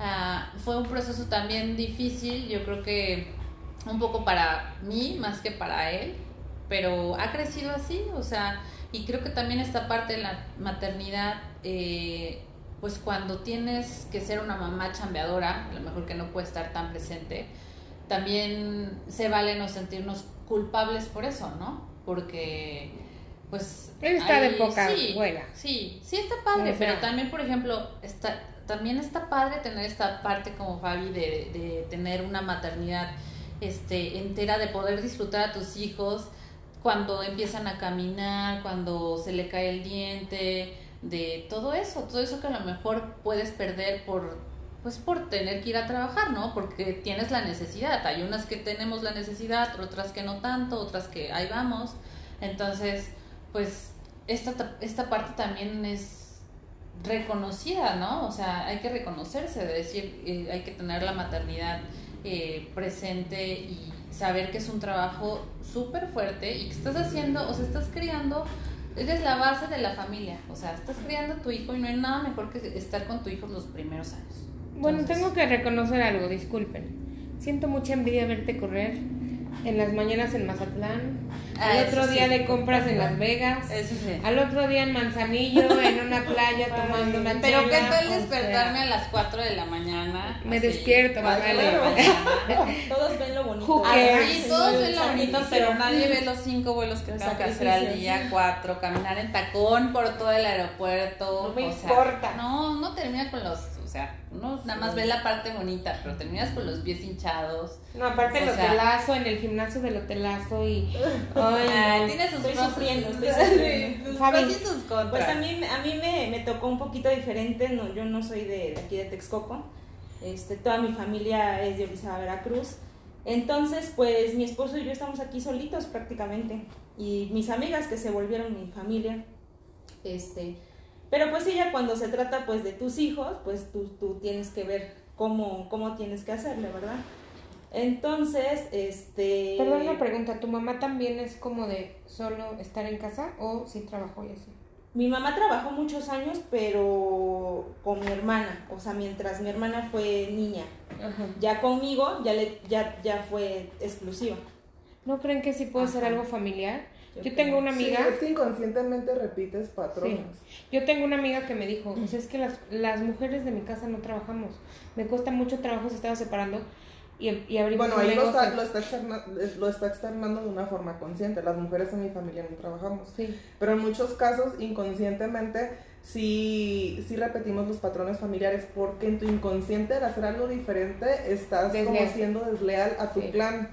ah, fue un proceso también difícil, yo creo que un poco para mí más que para él, pero ha crecido así, o sea, y creo que también esta parte de la maternidad, eh, pues cuando tienes que ser una mamá chambeadora, a lo mejor que no puede estar tan presente, también se vale no sentirnos culpables por eso, ¿no? Porque, pues... Él está de poca sí, abuela. Sí, sí está padre, sea- pero también, por ejemplo, está, también está padre tener esta parte como Fabi de, de tener una maternidad este, entera, de poder disfrutar a tus hijos cuando empiezan a caminar, cuando se le cae el diente, de todo eso, todo eso que a lo mejor puedes perder por pues por tener que ir a trabajar, ¿no? Porque tienes la necesidad. Hay unas que tenemos la necesidad, otras que no tanto, otras que ahí vamos. Entonces, pues esta, ta- esta parte también es reconocida, ¿no? O sea, hay que reconocerse, de decir, eh, hay que tener la maternidad eh, presente y saber que es un trabajo súper fuerte y que estás haciendo, o sea, estás criando, eres la base de la familia, o sea, estás criando a tu hijo y no hay nada mejor que estar con tu hijo los primeros años. Bueno, tengo que reconocer algo, disculpen. Siento mucha envidia verte correr en las mañanas en Mazatlán, Ah, al otro día sí. de compras en Las Vegas, Eso sí. al otro día en Manzanillo, [LAUGHS] en una playa tomando una Pero qué tal o sea, despertarme a las 4 de la mañana. Me así, despierto, me. [LAUGHS] Todos ven lo bonito. Así, todos ven lo bonito, pero nadie ve los cinco vuelos que tengo que hacer al día, cuatro, caminar en tacón por todo el aeropuerto. No me o sea, importa. no, no termina con los, o sea, uno nada más ve la parte bonita, pero terminas con los pies hinchados. No, aparte el sea- hotelazo, en el gimnasio del hotelazo y... [LAUGHS] Ay, Ah, tiene sus Estoy pros- sufriendo, estoy sufriendo. sus sus contras. Pues a mí, a mí me, me tocó un poquito diferente, no, yo no soy de, de aquí de Texcoco, este, toda mi familia es de Orizaba, Veracruz, entonces pues mi esposo y yo estamos aquí solitos prácticamente, y mis amigas que se volvieron mi familia, este, pero pues ella cuando se trata pues de tus hijos, pues tú, tú tienes que ver cómo, cómo tienes que hacerle, ¿verdad? Entonces, este... Perdón una pregunta, ¿tu mamá también es como de solo estar en casa o sí trabajó y así? Mi mamá trabajó muchos años, pero con mi hermana, o sea, mientras mi hermana fue niña. Ajá. Ya conmigo, ya, le, ya, ya fue exclusiva. ¿No creen que sí puede ser algo familiar? Yo tengo una Sí, amiga, es que inconscientemente repites patrones. yo tengo una amiga que me dijo, o sea, es que las, las mujeres de mi casa no trabajamos, me cuesta mucho trabajo, se estaba separando y, y abrimos Bueno, ahí lo está, lo, está externa- lo está externando de una forma consciente. Las mujeres en mi familia no trabajamos. Sí. Pero en muchos casos, inconscientemente, sí, sí repetimos los patrones familiares porque en tu inconsciente al hacer algo diferente estás como siendo desleal a tu Sí. clan.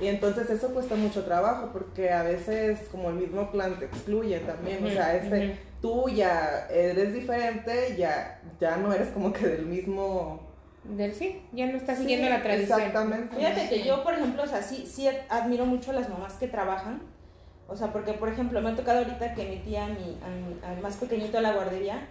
Y entonces eso cuesta mucho trabajo porque a veces como el mismo clan te excluye también. O sea, este, tú ya eres diferente, ya, ya no eres como que del mismo... Del sí, ya no está Sí, siguiendo la tradición. Exactamente. Fíjate que yo, por ejemplo, o sea, sí, sí admiro mucho a las mamás que trabajan. O sea, porque, por ejemplo, me ha tocado ahorita que metí a mi, a mi- al más pequeñito a la guardería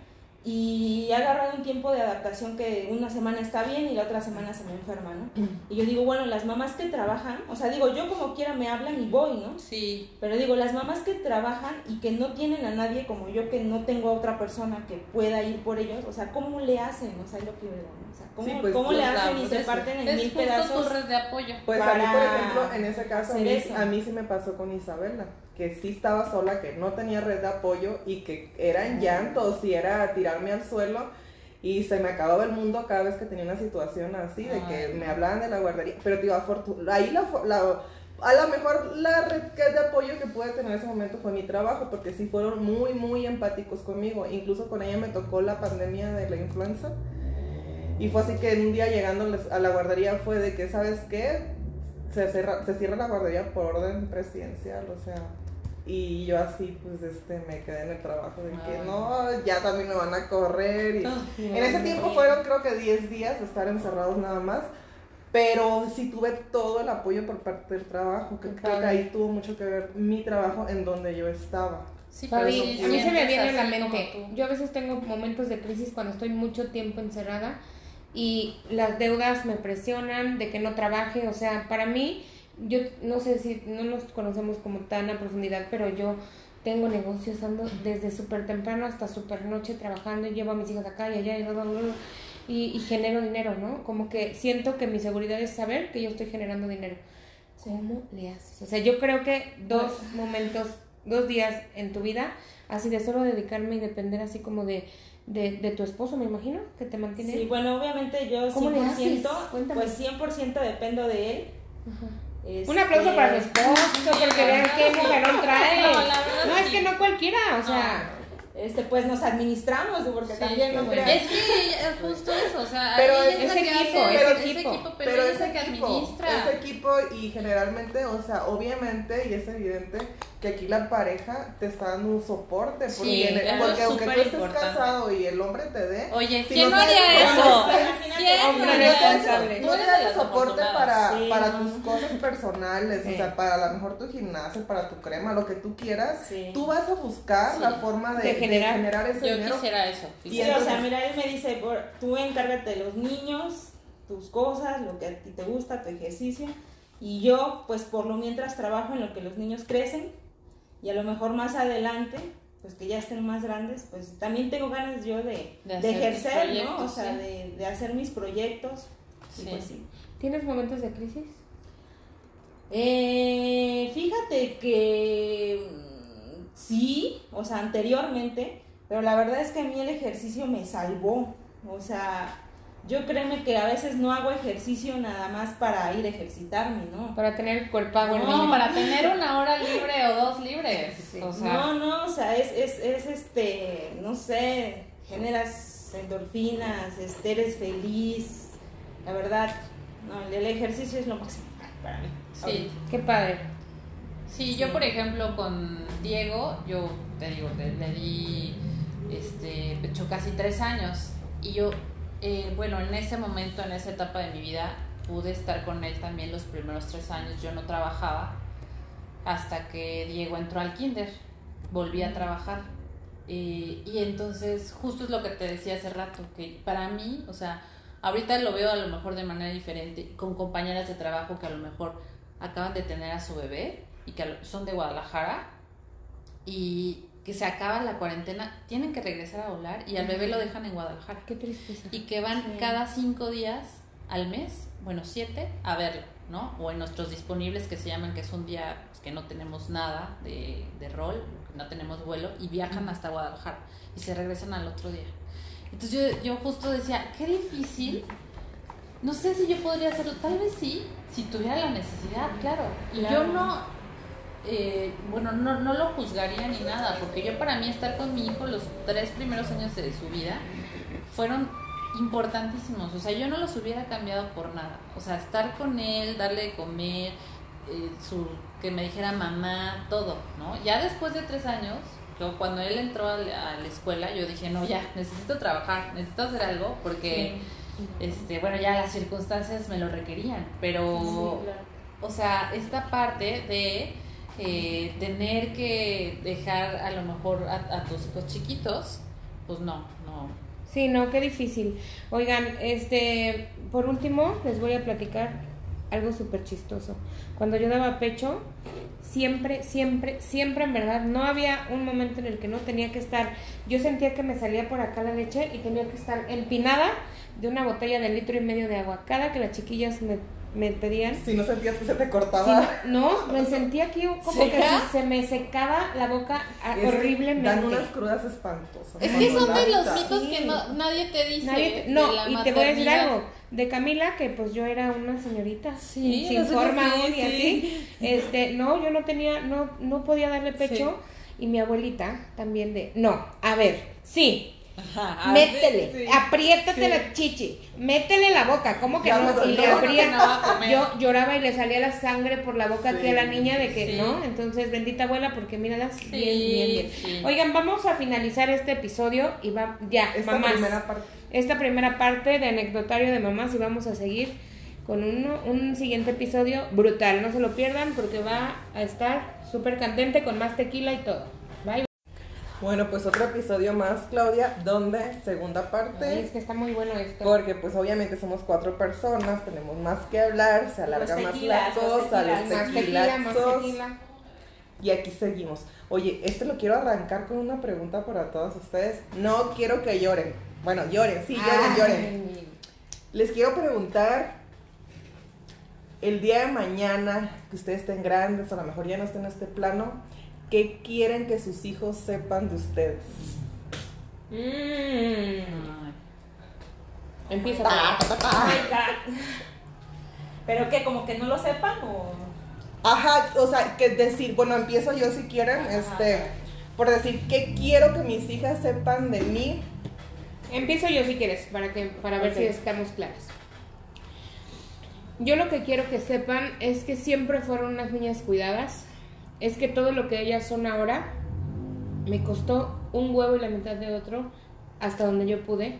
y he agarrado un tiempo de adaptación que una semana está bien y la otra semana se me enferma, ¿no? Y yo digo, bueno, las mamás que trabajan, o sea, digo, yo como quiera me hablan y voy, ¿no? Sí, Pero digo, las mamás que trabajan y que no tienen a nadie como yo, que no tengo a otra persona que pueda ir por ellos, o sea, ¿cómo le hacen? O sea, es lo que veo, ¿no? O sea, ¿cómo, Sí, pues, cómo pues, le la- hacen y se parten en es mil pedazos? de apoyo. Pues a mí, por ejemplo, en ese caso, mí, a mí sí me pasó con Isabela, que sí estaba sola, que no tenía red de apoyo y que era en llantos y era tirarme al suelo. y se me acababa el mundo cada vez que tenía una situación así, de que me hablaban de la guardería, pero digo, ahí la, la- a lo mejor la red de apoyo que pude tener en ese momento fue mi trabajo, porque sí fueron muy, muy empáticos conmigo, incluso con ella me tocó la pandemia de la influenza, y fue así que un día llegando a la guardería fue de que, ¿sabes qué? Se se cierra la guardería por orden presidencial, o sea, y yo así, pues, este, me quedé en el trabajo de que no, ya también me van a correr. Y... En ese tiempo fueron creo que 10 días de estar encerrados nada más, pero sí tuve todo el apoyo por parte del trabajo, que creo que ahí tuvo mucho que ver mi trabajo en donde yo estaba. Sí, Fabi, sí, a mí se me viene a la mente. Yo a veces tengo momentos de crisis cuando estoy mucho tiempo encerrada y las deudas me presionan de que no trabaje. O sea, para mí, yo no sé si no nos conocemos como tan a profundidad, pero yo tengo negocios, ando desde súper temprano hasta súper noche trabajando y llevo a mis hijas acá y allá y, bla, bla, bla, y, y genero dinero, ¿no? Como que siento que mi seguridad es saber que yo estoy generando dinero. ¿Cómo le haces? O sea, yo creo que dos momentos, dos días en tu vida, así de solo dedicarme y depender así como de, de, de tu esposo, me imagino, que te mantiene. Sí, bueno, obviamente yo ¿Cómo le 100%, haces? Cuéntame. pues 100% dependo de él. Ajá. Este, Un aplauso para su esposo, porque vean qué mujerón trae. No, la verdad No, es sí. que no cualquiera, o sea, Este, pues nos administramos, porque Sí, también no bueno. crean. Es que es justo eso, o sea, Pero ella es- es, equipo, hace- es es equipo. equipo, pero, es es la que equipo, administra. es equipo y generalmente, o sea, obviamente y es evidente que aquí la pareja te está dando un soporte, porque, Sí, el- porque aunque tú estés importante. casado y el hombre te dé, Oye, si ¿quién no haría no eso? ¿Quién Hombre responsable. Tú tienes las soporte para, Sí, para no. tus cosas personales, Sí. o sea, para a lo mejor tu gimnasio, para tu crema, lo que tú quieras, Sí. tú vas a buscar Sí. la forma de, De de generar. generar ese Yo dinero. quisiera eso. Y Sí, o entonces- sea, mira, él me dice, "Por- tú encárgate de los niños, tus cosas, lo que a ti te gusta, tu ejercicio. Y yo, pues por lo mientras trabajo en lo que los niños crecen. Y a lo mejor más adelante, pues que ya estén más grandes, pues también tengo ganas yo de, De ejercer, ¿no? O sea, sí. de, de hacer mis proyectos. Y Sí. pues sí. ¿tienes momentos de crisis? Eh, fíjate que mm, sí, o sea, anteriormente, pero la verdad es que a mí el ejercicio me salvó. O sea, yo créeme que a veces no hago ejercicio nada más para ir a ejercitarme, ¿no? Para tener el cuerpo No, para tener una hora libre o dos libres. Sí. O sea, No, no, o sea, es, es, es este, no sé, generas endorfinas, este, eres feliz. La verdad, no, el, el ejercicio es lo máximo para mí. sí. Qué padre. Sí, yo por ejemplo con Diego, yo te digo, le, le di este, pecho casi tres años y yo, eh, bueno, en ese momento, en esa etapa de mi vida, pude estar con él también los primeros tres años. Yo no trabajaba hasta que Diego entró al kinder, volví a trabajar. Eh, y entonces, justo es lo que te decía hace rato, que para mí, o sea, ahorita lo veo a lo mejor de manera diferente, con compañeras de trabajo que a lo mejor acaban de tener a su bebé y que son de Guadalajara y que se acaba la cuarentena, tienen que regresar a volar y al bebé lo dejan en Guadalajara. Qué tristeza. Y que van Sí. cada cinco días al mes, bueno, siete, a verlo, ¿no? O en nuestros disponibles que se llaman, que es un día pues, que no tenemos nada de, de rol, no tenemos vuelo, y viajan hasta Guadalajara y se regresan al otro día. Entonces yo, yo justo decía, qué difícil. No sé si yo podría hacerlo, tal vez sí, si tuviera la necesidad, claro. Y yo Claro. no, eh, bueno, no, no lo juzgaría ni nada, porque yo para mí estar con mi hijo los tres primeros años de su vida fueron importantísimos. O sea, yo no los hubiera cambiado por nada. O sea, estar con él, darle de comer, eh, su, que me dijera mamá, todo, ¿no? Ya después de tres años, yo, cuando él entró a la, a la escuela, yo dije, no, ya, necesito trabajar, necesito hacer algo, porque, este, bueno, ya las circunstancias me lo requerían. Pero, Sí, claro. o sea, esta parte de eh, tener que dejar a lo mejor a, a tus hijos chiquitos, pues no, no. Sí, no, qué difícil. Oigan, este, por último, les voy a platicar algo súper chistoso. Cuando yo daba pecho, siempre, siempre, siempre, en verdad, no había un momento en el que no tenía que estar. Yo sentía que me salía por acá la leche y tenía que estar empinada de una botella de litro y medio de agua. Cada que las chiquillas me me pedían. Si no sentías que se te cortaba. no, me sentía que como que se, me secaba la boca ah, Es horriblemente. Dan unas crudas espantosas. Es que son de los mitos Sí. que no, nadie te dice. Nadie te- de no, la y te voy a decir algo. De Camila, que pues yo era una señorita Sí, sin forma sí, y sí. así. Este, no, yo no tenía, no, no podía darle pecho. Y mi abuelita también de, no, a ver, sí, Ajá, métele, sí. apriétate Sí. la chichi, métele la boca, ¿cómo que Ya no? Y le abría, Que no va a comer. yo lloraba y le salía la sangre por la boca aquí a la Sí. niña de que, Sí. ¿no? Entonces, bendita abuela, porque míralas Sí, bien, bien, bien. sí. Oigan, vamos a finalizar este episodio y va, ya, Esta mamás primera parte. esta primera parte de anecdotario de mamás y vamos a seguir con uno, un siguiente episodio brutal. No se lo pierdan porque va a estar súper candente con más tequila y todo. Bueno, pues otro episodio más, Claudia, donde segunda Ay, parte. es que está muy bueno esto. Porque pues obviamente somos cuatro personas, tenemos más que hablar, se alarga Los más tequilas, la los cosa, los más tequila, más tequilazos. tequila. Y aquí seguimos. Oye, este lo quiero arrancar con una pregunta para todos ustedes. No quiero que lloren. Bueno, lloren, sí, lloren, Ay, lloren. Les quiero preguntar, el día de mañana, que ustedes estén grandes, a lo mejor ya no estén en este plano, ¿qué quieren que sus hijos sepan de ustedes? Mm. Empieza. Ta, ta, ta, ta. Ay, God. ¿Pero qué? ¿Como que no lo sepan o...? Ajá, o sea, que decir, bueno, empiezo yo si quieren, este, por decir, ¿qué quiero que mis hijas sepan de mí? Empiezo yo si quieres, para que para ver si estamos claras. Yo lo que quiero que sepan es que siempre fueron unas niñas cuidadas. Es que todo lo que ellas son ahora me costó un huevo y la mitad de otro hasta donde yo pude.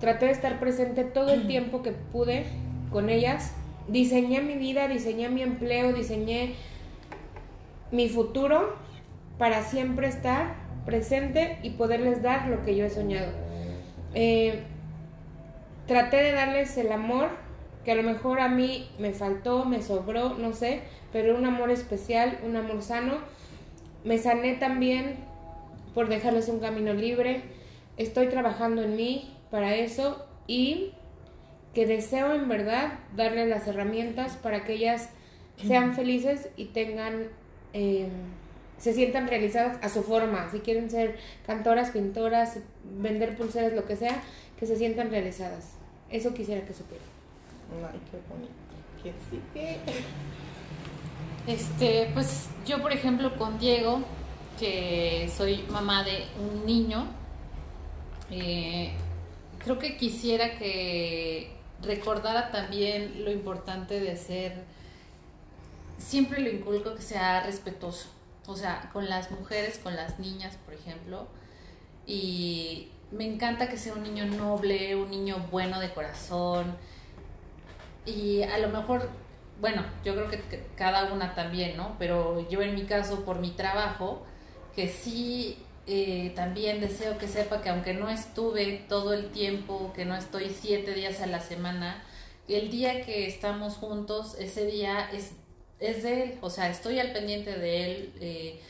Traté de estar presente todo el tiempo que pude con ellas. Diseñé mi vida, diseñé mi empleo, diseñé mi futuro para siempre estar presente y poderles dar lo que yo he soñado. Eh, traté de darles el amor que a lo mejor a mí me faltó, me sobró, no sé, pero un amor especial, un amor sano. Me sané también por dejarles un camino libre. Estoy trabajando en mí para eso y que deseo en verdad darles las herramientas para que ellas sean felices y tengan, eh, se sientan realizadas a su forma. Si quieren ser cantoras, pintoras, vender pulseras, lo que sea, que se sientan realizadas. Eso quisiera que supieran. Ay, qué bonito. ¿Quién sigue? Este, pues yo por ejemplo con Diego, que soy mamá de un niño, eh, creo que quisiera que recordara también lo importante de ser, siempre lo inculco que sea respetuoso, o sea, con las mujeres, con las niñas, por ejemplo, y me encanta que sea un niño noble, un niño bueno de corazón, y a lo mejor, bueno, yo creo que cada una también, ¿no? Pero yo en mi caso, por mi trabajo, que sí eh, también deseo que sepa que aunque no estuve todo el tiempo, que no estoy siete días a la semana, el día que estamos juntos, ese día es, es de él, o sea, estoy al pendiente de él, eh,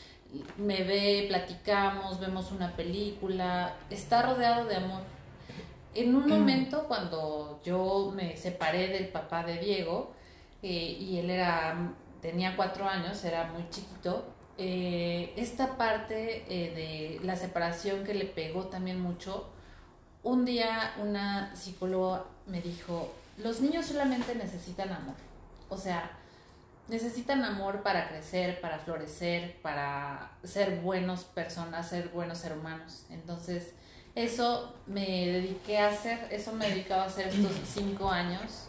me ve, platicamos, vemos una película, está rodeado de amor. En un momento cuando yo me separé del papá de Diego eh, y él era tenía cuatro años, era muy chiquito, eh, esta parte eh, de la separación que le pegó también mucho, un día una psicóloga me dijo, los niños solamente necesitan amor, o sea, necesitan amor para crecer, para florecer, para ser buenos personas, ser buenos seres humanos. Entonces, eso me dediqué a hacer, eso me dedicaba a hacer estos [CLEARS THROAT] cinco años,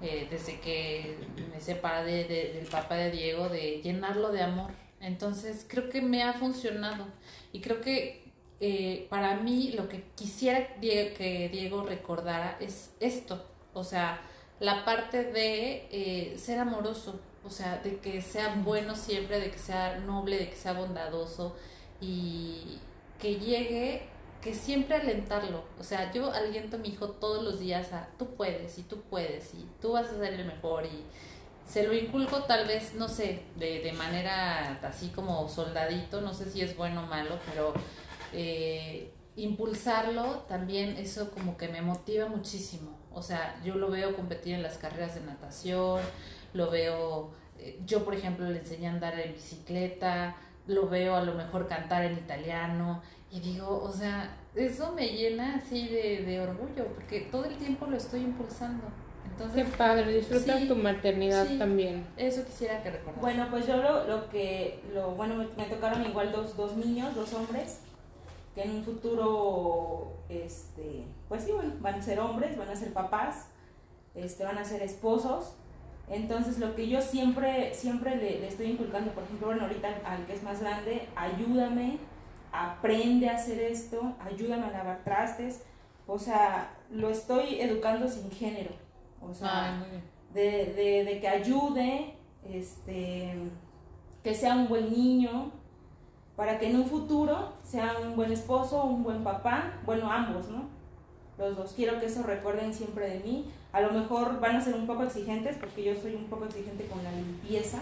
eh, desde que me separé de- del papá de Diego, de llenarlo de amor. Entonces, creo que me ha funcionado. Y creo que eh, para mí lo que quisiera que Diego recordara es esto, o sea, la parte de eh, ser amoroso, o sea, de que sea bueno siempre, de que sea noble, de que sea bondadoso. Y que llegue, que siempre alentarlo. O sea, yo aliento a mi hijo todos los días a tú puedes y tú puedes y tú vas a ser el mejor y se lo inculco tal vez, no sé, de, de manera así como soldadito, no sé si es bueno o malo, pero eh, impulsarlo también, eso como que me motiva muchísimo. O sea, yo lo veo competir en las carreras de natación, lo veo, eh, yo por ejemplo le enseñé a andar en bicicleta, lo veo a lo mejor cantar en italiano y digo, o sea, eso me llena así de, de orgullo porque todo el tiempo lo estoy impulsando. Entonces, Qué padre, disfrutas Sí, tu maternidad sí. también. eso quisiera que recordaras. Bueno, pues yo lo, lo que, lo, bueno, me, me tocaron igual dos, dos niños, dos hombres, que en un futuro, este, pues sí, bueno, van a ser hombres, van a ser papás, este, van a ser esposos. Entonces, lo que yo siempre, siempre le, le estoy inculcando, por ejemplo, bueno, ahorita al, al que es más grande, ayúdame, aprende a hacer esto, ayúdame a lavar trastes. O sea, lo estoy educando sin género. O sea, bien. de, de, de que ayude, este, que sea un buen niño, para que en un futuro sea un buen esposo, un buen papá, bueno, ambos, ¿no? Los dos, quiero que eso recuerden siempre de mí. A lo mejor van a ser un poco exigentes, porque yo soy un poco exigente con la limpieza.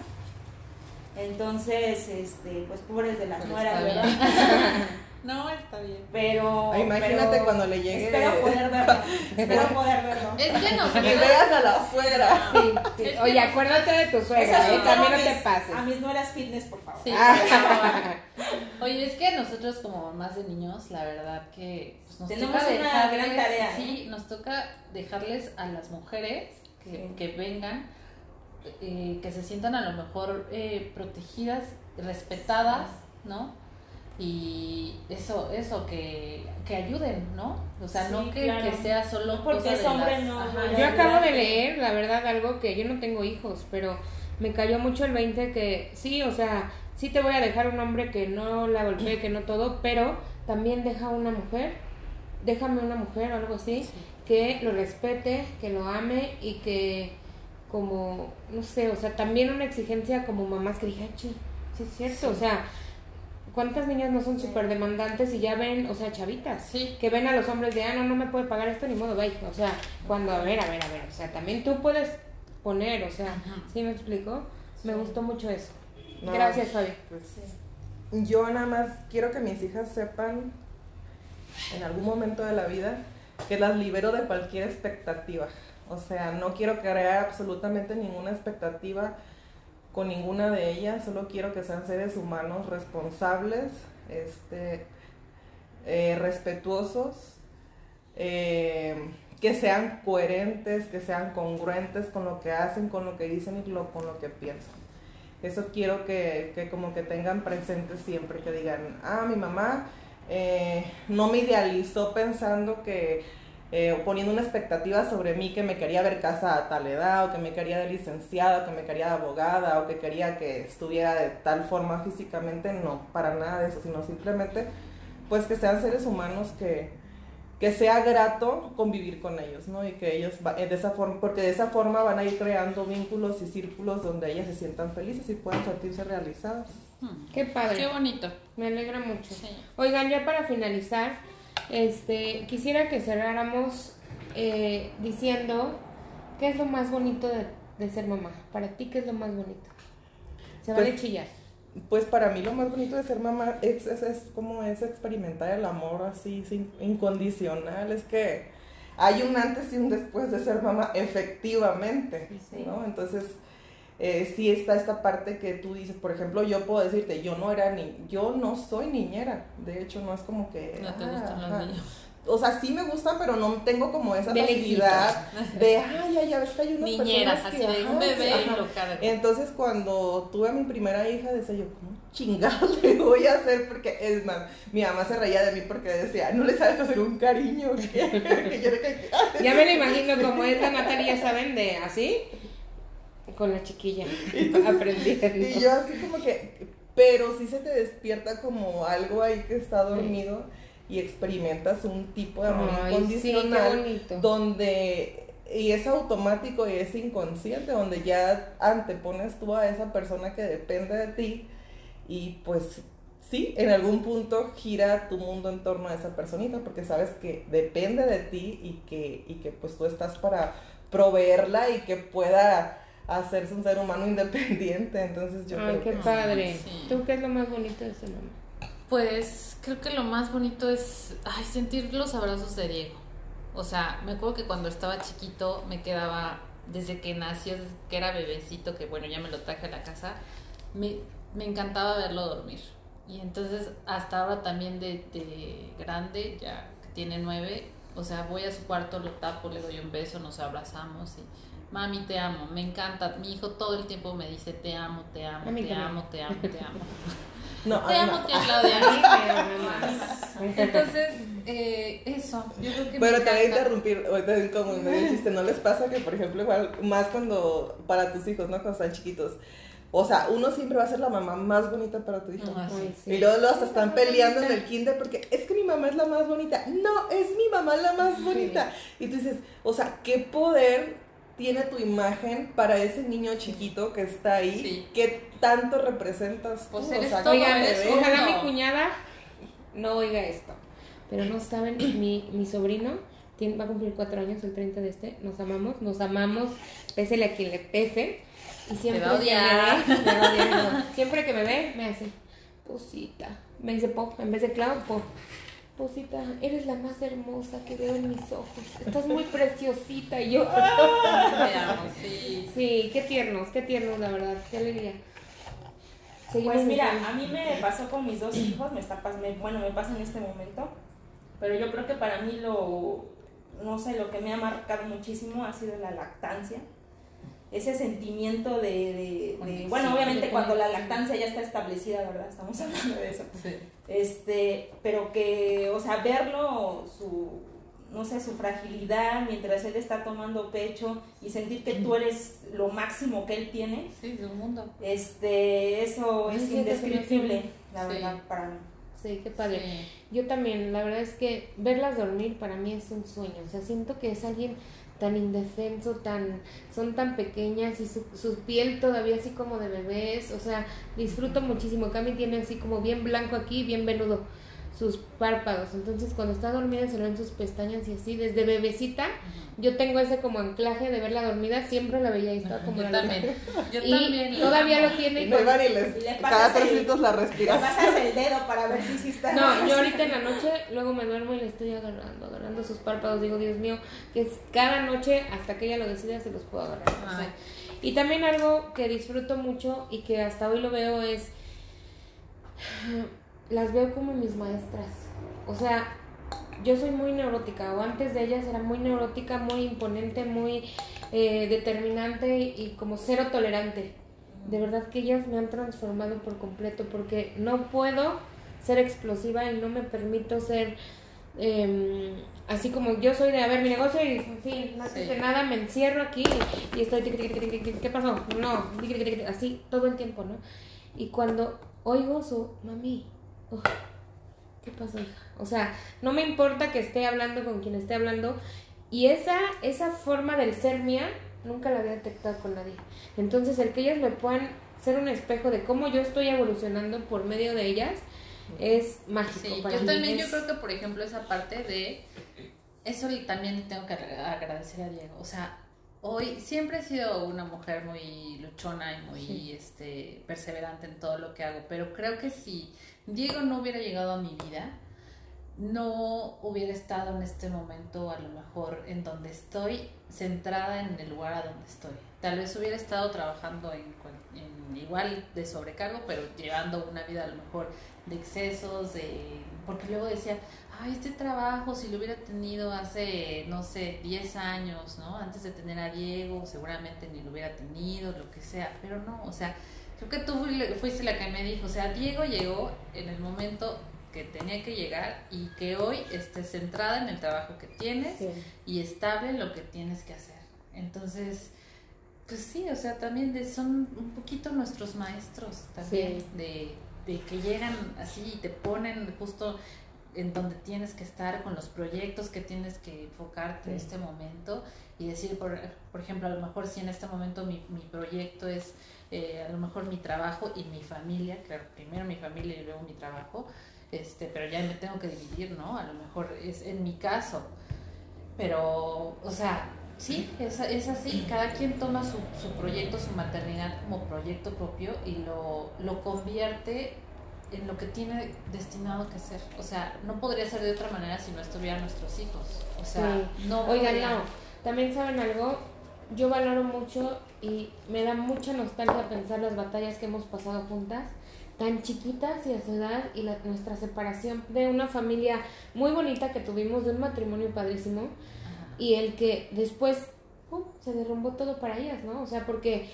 Entonces, este, pues pobres de las Pero nueras, ¿verdad? [LAUGHS] no, está bien. Pero. Ay, imagínate pero cuando le llegue- Espero poder verlo. espero [LAUGHS] poder verlo. Es que nos Que vean a la suegra. [LAUGHS] Sí, sí. Es que Oye, acuérdate de tu Eso suegra, sí, ¿eh? También no a te mis- pases. A mis nueras fitness, por favor. Sí, Ah. Oye, es que nosotros como mamás de niños, la verdad que pues, nos Tenemos toca una dejarles, gran tarea, ¿eh? Sí, nos toca dejarles a las mujeres que, Sí. que vengan, eh, que se sientan a lo mejor eh, protegidas, respetadas, ¿no? Y eso, eso, que, que ayuden, ¿no? O sea, Sí, no que, claro. que sea solo No porque es hombre, las- no, Ajá, Yo acabo de leer, la verdad, algo que yo no tengo hijos, pero me cayó mucho el 20 que sí, o sea, sí te voy a dejar un hombre que no la golpee, que no todo, pero también deja una mujer, déjame una mujer o algo así, Sí. que lo respete, que lo ame y que como, no sé, o sea, también una exigencia como mamás que dije, "Ay, sí, sí es cierto, o sea, ¿cuántas niñas no son súper demandantes y ya ven, o sea, chavitas? Sí. que ven a los hombres de, ah, no, no me puede pagar esto, ni modo, bye. O sea, cuando, a ver, a ver, a ver, o sea, también tú puedes poner, o sea, Ajá. ¿sí me explico? Me gustó mucho eso. No. Gracias, Fabi. Pues, yo nada más quiero que mis hijas sepan en algún momento de la vida que las libero de cualquier expectativa. O sea, no quiero crear absolutamente ninguna expectativa con ninguna de ellas, solo quiero que sean seres humanos responsables, este, eh, respetuosos, eh, que sean coherentes, que sean congruentes con lo que hacen, con lo que dicen y lo- con lo que piensan. Eso quiero que, que como que tengan presente siempre, que digan, ah, mi mamá eh, no me idealizó pensando que, eh, poniendo una expectativa sobre mí que me quería ver casada a tal edad, o que me quería de licenciada, o que me quería de abogada, o que quería que estuviera de tal forma físicamente, no, para nada de eso, sino simplemente pues que sean seres humanos que, que sea grato convivir con ellos, ¿no? Y que ellos, va- eh, de esa forma, porque de esa forma van a ir creando vínculos y círculos donde ellas se sientan felices y puedan sentirse realizadas. Hmm. Qué padre. Qué bonito. Me alegra mucho. Sí. Oigan, ya para finalizar, este, quisiera que cerráramos eh, diciendo qué es lo más bonito de, de ser mamá. Para ti, ¿qué es lo más bonito? Se vale Pues- chillar. Pues para mí lo más bonito de ser mamá es, es, es como es experimentar el amor así, sin, incondicional. Es que hay un antes y un después de ser mamá, efectivamente, Sí. ¿no? Entonces, eh, sí está esta parte que tú dices, por ejemplo, yo puedo decirte, yo no era ni, yo no soy niñera. De hecho, no es como que... No te ah, gustan los niños. O sea, sí me gustan, pero no tengo como esa De facilidad de, ay, ya, ya ves que hay unas Niñeras, personas así que, de ajá, un bebé ajá. Entonces cuando tuve a mi primera hija decía yo, ¿cómo chingados le voy a hacer? Porque es más, mi mamá se reía de mí porque decía, no le sabes hacer un cariño. Que, [LAUGHS] que yo le. Ya me [LAUGHS] lo imagino como es la Natalia, ¿saben? De así, con la chiquilla, [LAUGHS] aprendiendo. Y yo así como que, pero sí se te despierta como algo ahí que está dormido y experimentas un tipo de amor Ay, sí, incondicional bonito. donde y es automático y es inconsciente, donde ya antepones tú a esa persona que depende de ti y pues sí, en algún punto gira tu mundo en torno a esa personita porque sabes que depende de ti y que, y que pues tú estás para proveerla y que pueda hacerse un ser humano [LAUGHS] independiente, entonces yo Ay, creo qué que padre. Sí. ¿Tú qué es lo más bonito de ser mamá? Pues creo que lo más bonito es ay, sentir los abrazos de Diego. O sea, me acuerdo que cuando estaba chiquito me quedaba, desde que nació, desde que era bebecito, que bueno, ya me lo traje a la casa, me, me encantaba verlo dormir. Y entonces hasta ahora también de, de grande, ya que tiene nueve, o sea, voy a su cuarto, lo tapo, le doy un beso, nos abrazamos y mami te amo, me encanta. Mi hijo todo el tiempo me dice te amo, te amo, te amo, te amo, te amo. [LAUGHS] No, Te amo, [LAUGHS] no. tía Claudia. Entonces, eh, eso, yo creo que Pero te voy a interrumpir, ahorita como me dijiste, ¿no les pasa que, por ejemplo, igual, más cuando, para tus hijos, ¿no? Cuando están chiquitos, o sea, uno siempre va a ser la mamá más bonita para tu hijo. Ah, sí. Y luego los están peleando en el kinder porque es que mi mamá es la más bonita. No, es mi mamá la más bonita. Y tú dices, o sea, ¿qué poder tiene tu imagen para ese niño chiquito que está ahí? Sí. ¿Qué tanto representas tú? Pues O eres sea, todo, ¿cómo Oigan, eres ojalá mi cuñada no oiga esto. Pero no saben, mi, mi sobrino tiene- va a cumplir cuatro años el 30 de este. Nos amamos, nos amamos, pésele a quien le pese. Y siempre va a que me ve, me va a odiar, no. siempre que me ve, me hace, posita. Me dice po, en vez de Clau, po. Posita, eres la más hermosa que veo en mis ojos. Estás muy preciosita. Y yo, ¡ah! [LAUGHS] Te amo, sí. Sí, qué tiernos, qué tiernos, la verdad. Qué alegría. Seguimos Pues mira, a mí me pasó con mis dos hijos, me está me- bueno, me pasa en este momento, pero yo creo que para mí lo, no sé, lo que me ha marcado muchísimo ha sido la lactancia. Ese sentimiento de, de- bueno, obviamente cuando la lactancia ya está establecida, ¿verdad? Estamos [LAUGHS] hablando de eso. Sí. Este, pero que, o sea, verlo, su, no sé, su fragilidad mientras él está tomando pecho y sentir que tú eres lo máximo que él tiene, Sí, de un mundo. este, eso es sí, indescriptible, la Sí. verdad, para mí. Sí, qué padre. Yo también, la verdad es que verlas dormir para mí es un sueño. O sea, siento que es alguien tan indefenso, tan, son tan pequeñas y su, su piel todavía así como de bebés. O sea, disfruto muchísimo. Cami tiene así como bien blanco aquí, bien venudo sus párpados. Entonces, cuando está dormida se le ven sus pestañas y así. Desde bebecita, yo tengo ese como anclaje de verla dormida. Siempre la veía y estaba como Yo la también. Yo Y también. todavía lo tiene. Y no iban y les, Y le cada tres minutos la Le respiras. pasas el dedo para ver si sí está. No, yo ahorita en la noche, luego me duermo y le estoy agarrando, agarrando sus párpados. Digo, Dios mío, que es cada noche, hasta que ella lo decida, se los puedo agarrar. o sea. Ay. Y también algo que disfruto mucho y que hasta hoy lo veo es, las veo como mis maestras. O sea, yo soy muy neurótica, o antes de ellas era muy neurótica, muy imponente, muy eh, determinante y, como cero tolerante. De verdad que ellas me han transformado por completo porque no puedo ser explosiva y no me permito ser eh, así como yo soy de, a ver, mi negocio y sí, no Sí. haces nada, me encierro aquí y estoy, ¿qué pasó? No, así todo el tiempo, ¿no? Y cuando oigo su, mami, uf, ¿qué pasó, hija? O sea, no me importa que esté hablando con quien esté hablando y esa, esa forma del ser mía nunca la había detectado con nadie. Entonces, el que ellas me puedan ser un espejo de cómo yo estoy evolucionando por medio de ellas es mágico Sí, para yo mí. también, Es- yo creo que por ejemplo esa parte de, eso también le tengo que agra- agradecer a Diego, o sea, hoy siempre he sido una mujer muy luchona y muy Sí. este, perseverante en todo lo que hago, pero creo que si Diego no hubiera llegado a mi vida, no hubiera estado en este momento a lo mejor en donde estoy, centrada en el lugar a donde estoy. Tal vez hubiera estado trabajando en, igual de sobrecargo, pero llevando una vida a lo mejor de excesos, de porque luego decía, ay, este trabajo, si lo hubiera tenido hace, no sé, 10 años, ¿no? Antes de tener a Diego, seguramente ni lo hubiera tenido, lo que sea, pero no, o sea, creo que tú fui- fuiste la que me dijo, o sea, Diego llegó en el momento que tenía que llegar y que hoy estés centrada en el trabajo que tienes Sí. y estable en lo que tienes que hacer. Entonces, pues sí, o sea, también de- son un poquito nuestros maestros también, Sí. de, de que llegan así y te ponen justo en donde tienes que estar con los proyectos que tienes que enfocarte en este momento y decir, por, por ejemplo, a lo mejor si en este momento mi, mi proyecto es eh, a lo mejor mi trabajo y mi familia, claro, primero mi familia y luego mi trabajo, este, pero ya me tengo que dividir, ¿no? A lo mejor es en mi caso, pero, o sea, sí, es, es así, cada quien toma su, su proyecto, su maternidad como proyecto propio y lo, lo convierte en lo que tiene destinado que ser. O sea, no podría ser de otra manera si no estuvieran nuestros hijos. O sea, no. Oigan, podría. no. También saben algo, yo valoro mucho y me da mucha nostalgia pensar las batallas que hemos pasado juntas, tan chiquitas y a su edad, y la, nuestra separación de una familia muy bonita que tuvimos, de un matrimonio padrísimo, Ajá. y el que después se derrumbó todo para ellas, ¿no? O sea, porque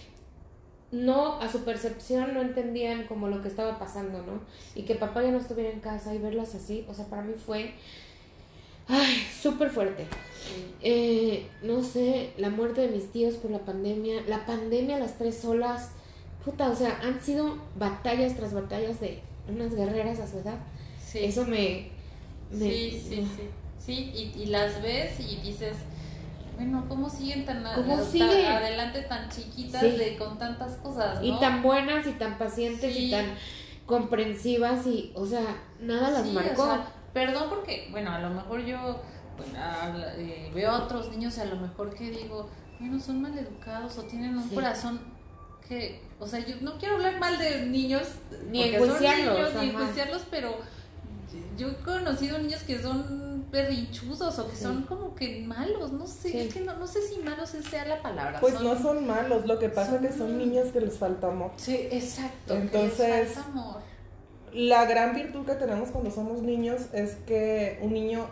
no, a su percepción no entendían como lo que estaba pasando, ¿no? Y que papá ya no estuviera en casa y verlas así, o sea, para mí fue, ay, súper fuerte. Eh, no sé, la muerte de mis tíos por la pandemia, la pandemia, las tres olas, puta, o sea, han sido batallas tras batallas de unas guerreras a su edad. Sí. Eso me... me- Sí, sí, sí. Sí, y, y las ves y dices, bueno, ¿cómo siguen tan, a- ¿Cómo tan adelante tan chiquitas Sí. de, con tantas cosas? ¿no? Y tan buenas y tan pacientes Sí. y tan comprensivas y, o sea, nada las marcó. o sea, perdón porque, bueno, a lo mejor yo bueno, habla- eh, veo a otros niños y a lo mejor que digo, bueno, son maleducados o tienen un Sí. corazón que, o sea, yo no quiero hablar mal de niños, Ni enjuiciarlos, ni enjuiciarlos, pero yo he conocido niños que son berrinchudos o que Sí. son como que malos, no sé, Sí. es que no, no sé si malos sea la palabra. Pues son- no son malos, lo que pasa son- es que son niños que les falta amor. Sí, exacto. que les Entonces- falta amor. La gran virtud que tenemos cuando somos niños es que un niño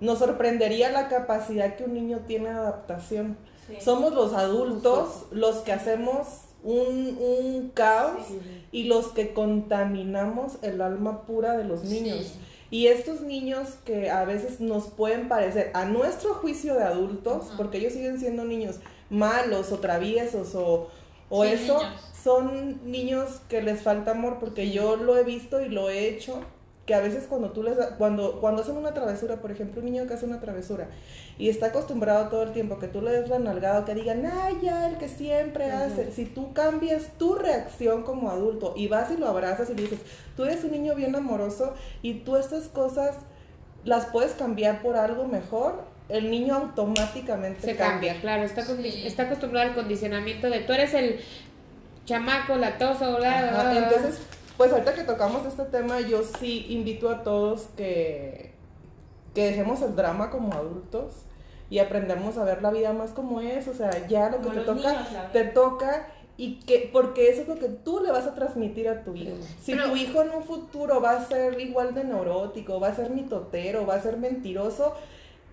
nos sorprendería la capacidad que un niño tiene de adaptación. Somos los adultos los que hacemos un, un caos y los que contaminamos el alma pura de los niños. Sí. Y estos niños que a veces nos pueden parecer, a nuestro juicio de adultos, porque ellos siguen siendo niños malos o traviesos o, o Sí, eso, niños. Son niños que les falta amor, porque yo lo he visto y lo he hecho, que a veces cuando tú les, da- cuando, cuando hacen una travesura, por ejemplo, un niño que hace una travesura y está acostumbrado todo el tiempo que tú le des la nalgada, que digan, ay, ya, el que siempre hace, si tú cambias tu reacción como adulto y vas y lo abrazas y le dices, tú eres un niño bien amoroso y tú estas cosas las puedes cambiar por algo mejor, el niño automáticamente Se cambia, claro, está, Sí. está acostumbrado al condicionamiento de tú eres el chamaco, latoso, bla, bla, Ajá, bla, bla. entonces, pues ahorita que tocamos este tema, yo sí invito a todos que, que dejemos el drama como adultos y aprendamos a ver la vida más como es, o sea, ya lo que Como te toca, niños te toca y que porque eso es lo que tú le vas a transmitir a tu hijo. Si Pero- tu hijo en un futuro va a ser igual de neurótico, va a ser mitotero, va a ser mentiroso,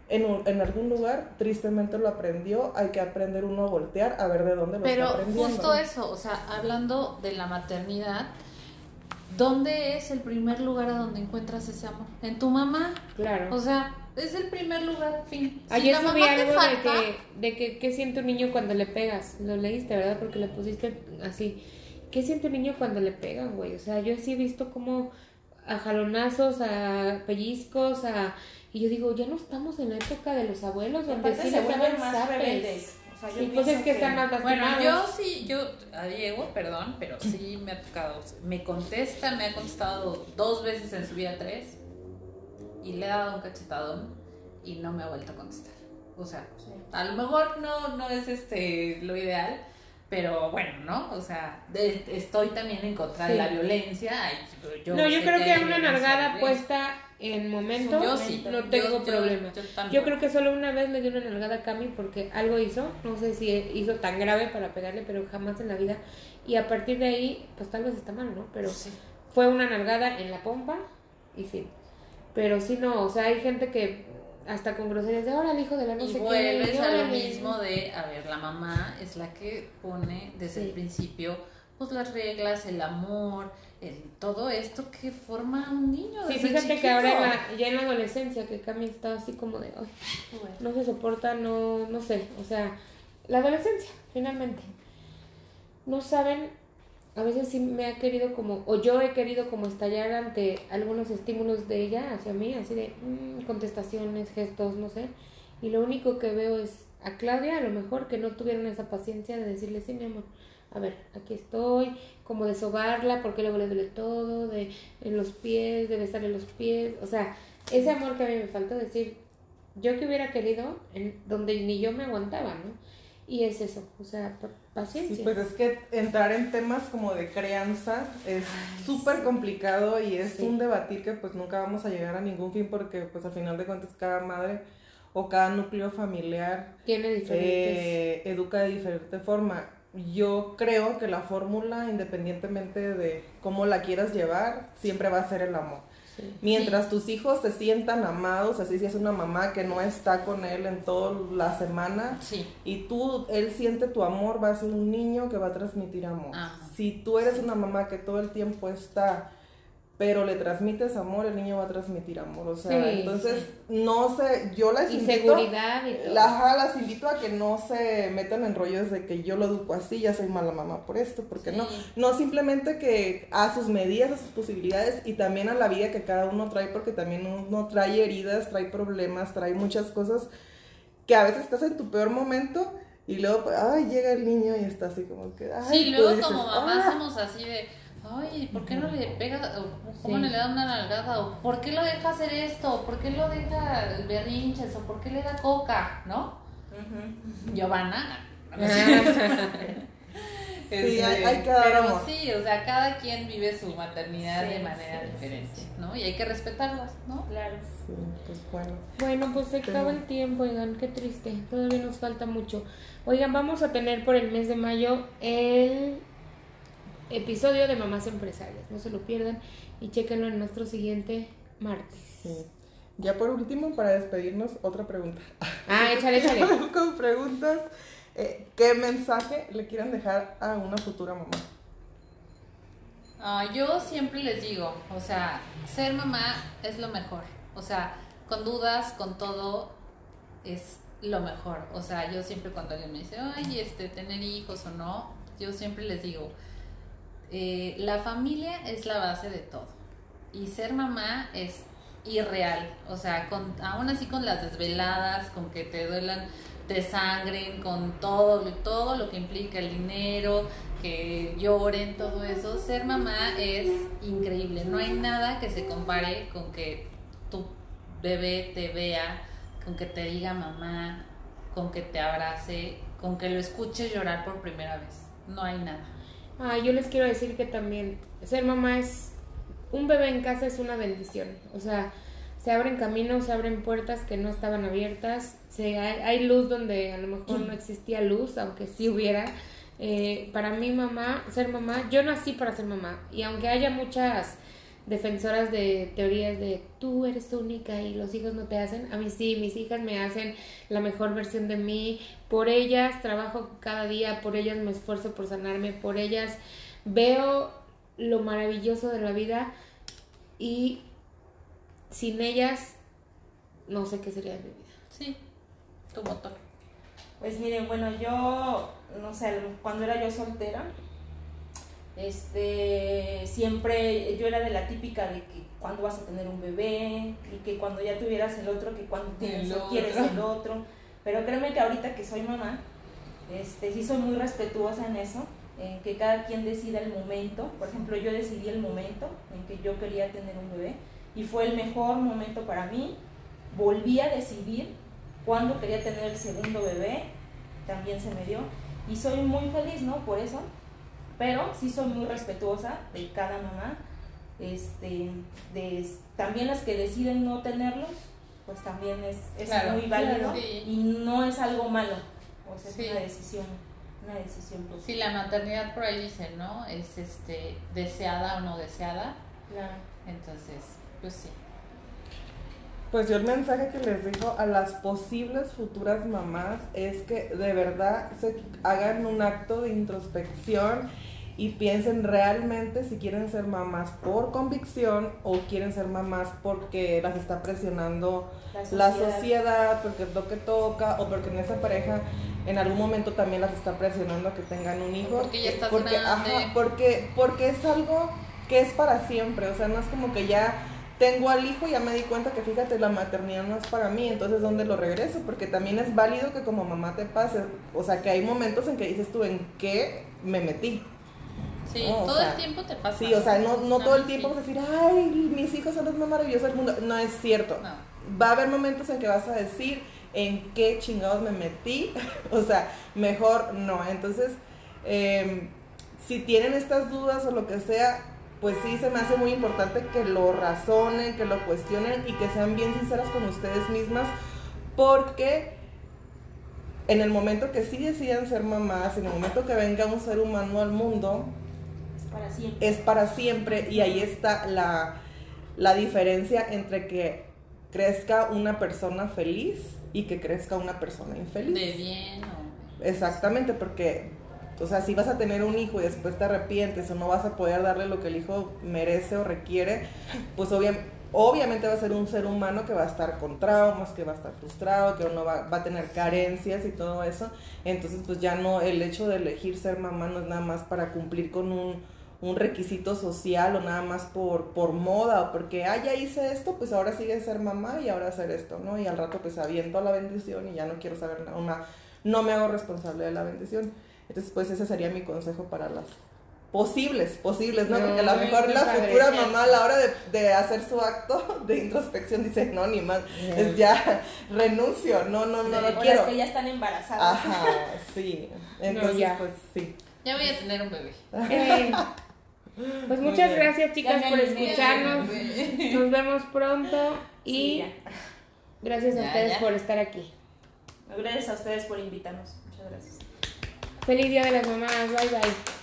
en, un- en algún lugar tristemente lo aprendió, hay que aprender uno a voltear a ver de dónde lo Pero está aprendiendo. justo eso, o sea, hablando de la maternidad, ¿dónde es el primer lugar a donde encuentras ese amor? En tu mamá. Claro. O sea, es el primer lugar, fin. Si Ayer la subí mamá te algo de que, de que qué siente un niño cuando le pegas. Lo leíste, ¿verdad? Porque le pusiste así. ¿Qué siente un niño cuando le pegan, güey? O sea, yo sí he visto como a jalonazos, a pellizcos, a... Y yo digo, ya no estamos en la época de los abuelos donde sí se vuelven más zapes. rebeldes. O sea, yo Sí, pues es que están más Bueno, yo sí, yo, a Diego, perdón, pero sí me ha tocado. Me contesta, me ha contestado dos veces en su vida tres y le he dado un cachetadón y no me ha vuelto a contestar. O sea, Sí. a lo mejor no, no es este lo ideal, pero bueno, ¿no? O sea, de- estoy también en contra de la violencia. Ay, yo no, yo creo que hay una nalgada puesta en momento Yo sí, no tengo yo- problema. Yo, creo que solo una vez le di una nalgada a Cami porque algo hizo, no sé si hizo tan grave para pegarle, pero jamás en la vida. Y a partir de ahí, pues tal vez está mal, ¿no? Pero Sí. fue una nalgada en la pompa y sí. Pero sí no, o sea, hay gente que hasta con groserías de ahora el hijo de la no y sé qué. vuelves a lo órale". mismo de, a ver, la mamá es la que pone desde Sí. el principio pues las reglas, el amor, el, todo esto que forma un niño. Sí, desde fíjate que ahora en la- ya en la adolescencia que Cami está así como de, "Ay, Bueno. no se soporta, no, no sé, o sea, la adolescencia, finalmente. No saben, a veces sí me ha querido como, o yo he querido como estallar ante algunos estímulos de ella hacia mí, así de mm, contestaciones, gestos, no sé, y lo único que veo es a Claudia, a lo mejor que no tuvieron esa paciencia de decirle, sí, mi amor, a ver, aquí estoy, como de sobarla, porque luego le duele todo, de en los pies, de besarle los pies, o sea, ese amor que a mí me faltó decir, yo que hubiera querido, donde ni yo me aguantaba, ¿no? Y es eso, o sea, paciencia. Sí, pues es que entrar en temas como de crianza es súper complicado y es Sí. un debatir que pues nunca vamos a llegar a ningún fin porque pues al final de cuentas cada madre o cada núcleo familiar Tiene diferentes. eh, educa de diferente forma. Yo creo que la fórmula, independientemente de cómo la quieras llevar, siempre va a ser el amor. Sí. Mientras tus hijos se sientan amados, así si es una mamá que no está con él en toda la semana, Sí. y tú, él siente tu amor, va a ser un niño que va a transmitir amor. Ajá. Si tú eres una mamá que todo el tiempo está, pero le transmites amor, el niño va a transmitir amor. O sea, Sí, entonces, no sé, yo las Y invito. seguridad y todo. la- ajá, las invito a que no se metan en rollos de que yo lo educo así, ya soy mala mamá por esto, porque Sí. no. No simplemente que a sus medidas, a sus posibilidades y también a la vida que cada uno trae, porque también uno trae heridas, trae problemas, trae muchas cosas que a veces estás en tu peor momento y luego, pues, ay, llega el niño y está así como que, ay, Sí, tú luego dices, como mamá "Ah". somos así de, ay, ¿por qué no le pega? o ¿Cómo Sí. no le da una nalgada? ¿O ¿Por qué lo deja hacer esto? ¿Por qué lo deja berrinches? ¿O por qué le da coca? ¿no? Giovanna. [LAUGHS] Sí, hay- Este, hay que dar pero amor. sí, o sea, cada quien vive su maternidad Sí, de manera sí, diferente, sí, ¿no? Y hay que respetarlas, ¿no? Claro. Sí, pues bueno. Bueno, pues se acaba el tiempo, oigan, qué triste. Todavía nos falta mucho. Oigan, vamos a tener por el mes de mayo el episodio de Mamás Empresarias. No se lo pierdan y chéquenlo en nuestro siguiente martes. Sí. Ya por último, para despedirnos, otra pregunta. Ah, [LAUGHS] échale, échale. Con preguntas, eh, ¿qué mensaje le quieren dejar a una futura mamá? Ah, yo siempre les digo, o sea, ser mamá es lo mejor. O sea, con dudas, con todo, es lo mejor. O sea, yo siempre cuando alguien me dice, ay, este, tener hijos o no, yo siempre les digo, eh, la familia es la base de todo. Y ser mamá es irreal. O sea, con, aún así con las desveladas, con que te duelan, te sangren, con todo, todo lo que implica el dinero, que lloren, todo eso. Ser mamá es increíble. No hay nada que se compare con que tu bebé te vea, con que te diga mamá, con que te abrace, con que lo escuches llorar por primera vez. No hay nada. Ah, yo les quiero decir que también ser mamá es un bebé en casa es una bendición. O sea, se abren caminos, se abren puertas que no estaban abiertas. Se, hay, hay luz donde a lo mejor no existía luz, aunque sí hubiera. Eh, para mi mamá, ser mamá, yo nací para ser mamá. Y aunque haya muchas defensoras de teorías de tú eres única y los hijos no te hacen, a mí sí, mis hijas me hacen la mejor versión de mí, por ellas trabajo cada día, por ellas me esfuerzo por sanarme, por ellas veo lo maravilloso de la vida y sin ellas no sé qué sería de mi vida. Sí, tu motor. Pues miren, bueno, yo, no sé, cuando era yo soltera, este, siempre yo era de la típica de que cuando vas a tener un bebé y que cuando ya tuvieras el otro, que cuando tienes El quieres el otro. Pero créeme que ahorita que soy mamá, este, sí soy muy respetuosa en eso, en que cada quien decida el momento. Por ejemplo, yo decidí el momento en que yo quería tener un bebé y fue el mejor momento para mí. Volví a decidir cuándo quería tener el segundo bebé, también se me dio. Y soy muy feliz, ¿no? Por eso. Pero sí soy muy respetuosa de cada mamá. Este, de, también las que deciden no tenerlos, pues también es, es Claro, muy válido claro, sí. y no es algo malo. O sea, Sí. es una decisión, una decisión pues, Sí, la maternidad por ahí dice, ¿no? Es este deseada o no deseada. Claro. Entonces, pues sí. Pues yo el mensaje que les dejo a las posibles futuras mamás es que de verdad se hagan un acto de introspección y piensen realmente si quieren ser mamás por convicción o quieren ser mamás porque las está presionando la sociedad, porque es lo que toca o porque en esa pareja en algún momento también las está presionando a que tengan un hijo. Porque ya estás porque, grande. ajá, porque, porque es algo que es para siempre, o sea, no es como que ya tengo al hijo y ya me di cuenta que fíjate, la maternidad no es para mí, entonces ¿dónde lo regreso? Porque también es válido que como mamá te pase, o sea, que hay momentos en que dices tú, ¿en qué me metí? Sí, No, o todo sea, el tiempo te pasa. Sí, o sea, no, no todo el tiempo sí. vas a decir, ay, mis hijos son los más maravillosos del mundo. No es cierto. No. Va a haber momentos en que vas a decir en qué chingados me metí. [LAUGHS] o sea, mejor no. Entonces, em, si tienen estas dudas o lo que sea, pues sí se me hace muy importante que lo razonen, que lo cuestionen y que sean bien sinceras con ustedes mismas, porque en el momento que sí decidan ser mamás, en el momento que venga un ser humano al mundo, para siempre. es para siempre y ahí está la, la diferencia entre que crezca una persona feliz y que crezca una persona infeliz. De bien o... Exactamente, porque, o sea, si vas a tener un hijo y después te arrepientes o no vas a poder darle lo que el hijo merece o requiere, pues obvia- obviamente va a ser un ser humano que va a estar con traumas, que va a estar frustrado, que uno va, va a tener carencias y todo eso. Entonces, pues ya no, el hecho de elegir ser mamá no es nada más para cumplir con un, un requisito social o nada más por, por moda o porque, ah, ya hice esto, pues ahora sigue ser mamá y ahora hacer esto, ¿no? Y al rato pues aviento la bendición y ya no quiero saber nada, una, no me hago responsable de la bendición. Entonces, pues ese sería mi consejo para las posibles, posibles, ¿no? No, Porque a lo mejor la padre. futura mamá a la hora de, de hacer su acto [LAUGHS] de introspección dice, no, ni más, es ya renuncio, no, no, no O lo las quiero. que ya están embarazadas. Ajá, sí. [LAUGHS] Entonces, ya. pues sí. Ya voy a tener un bebé. [LAUGHS] Eh, pues muchas bien. gracias chicas Ya por escucharnos. Nos vemos pronto y gracias a Ya, ustedes ya. por estar aquí. Gracias a ustedes por invitarnos. Muchas gracias. Feliz Día de las Mamás. Bye bye.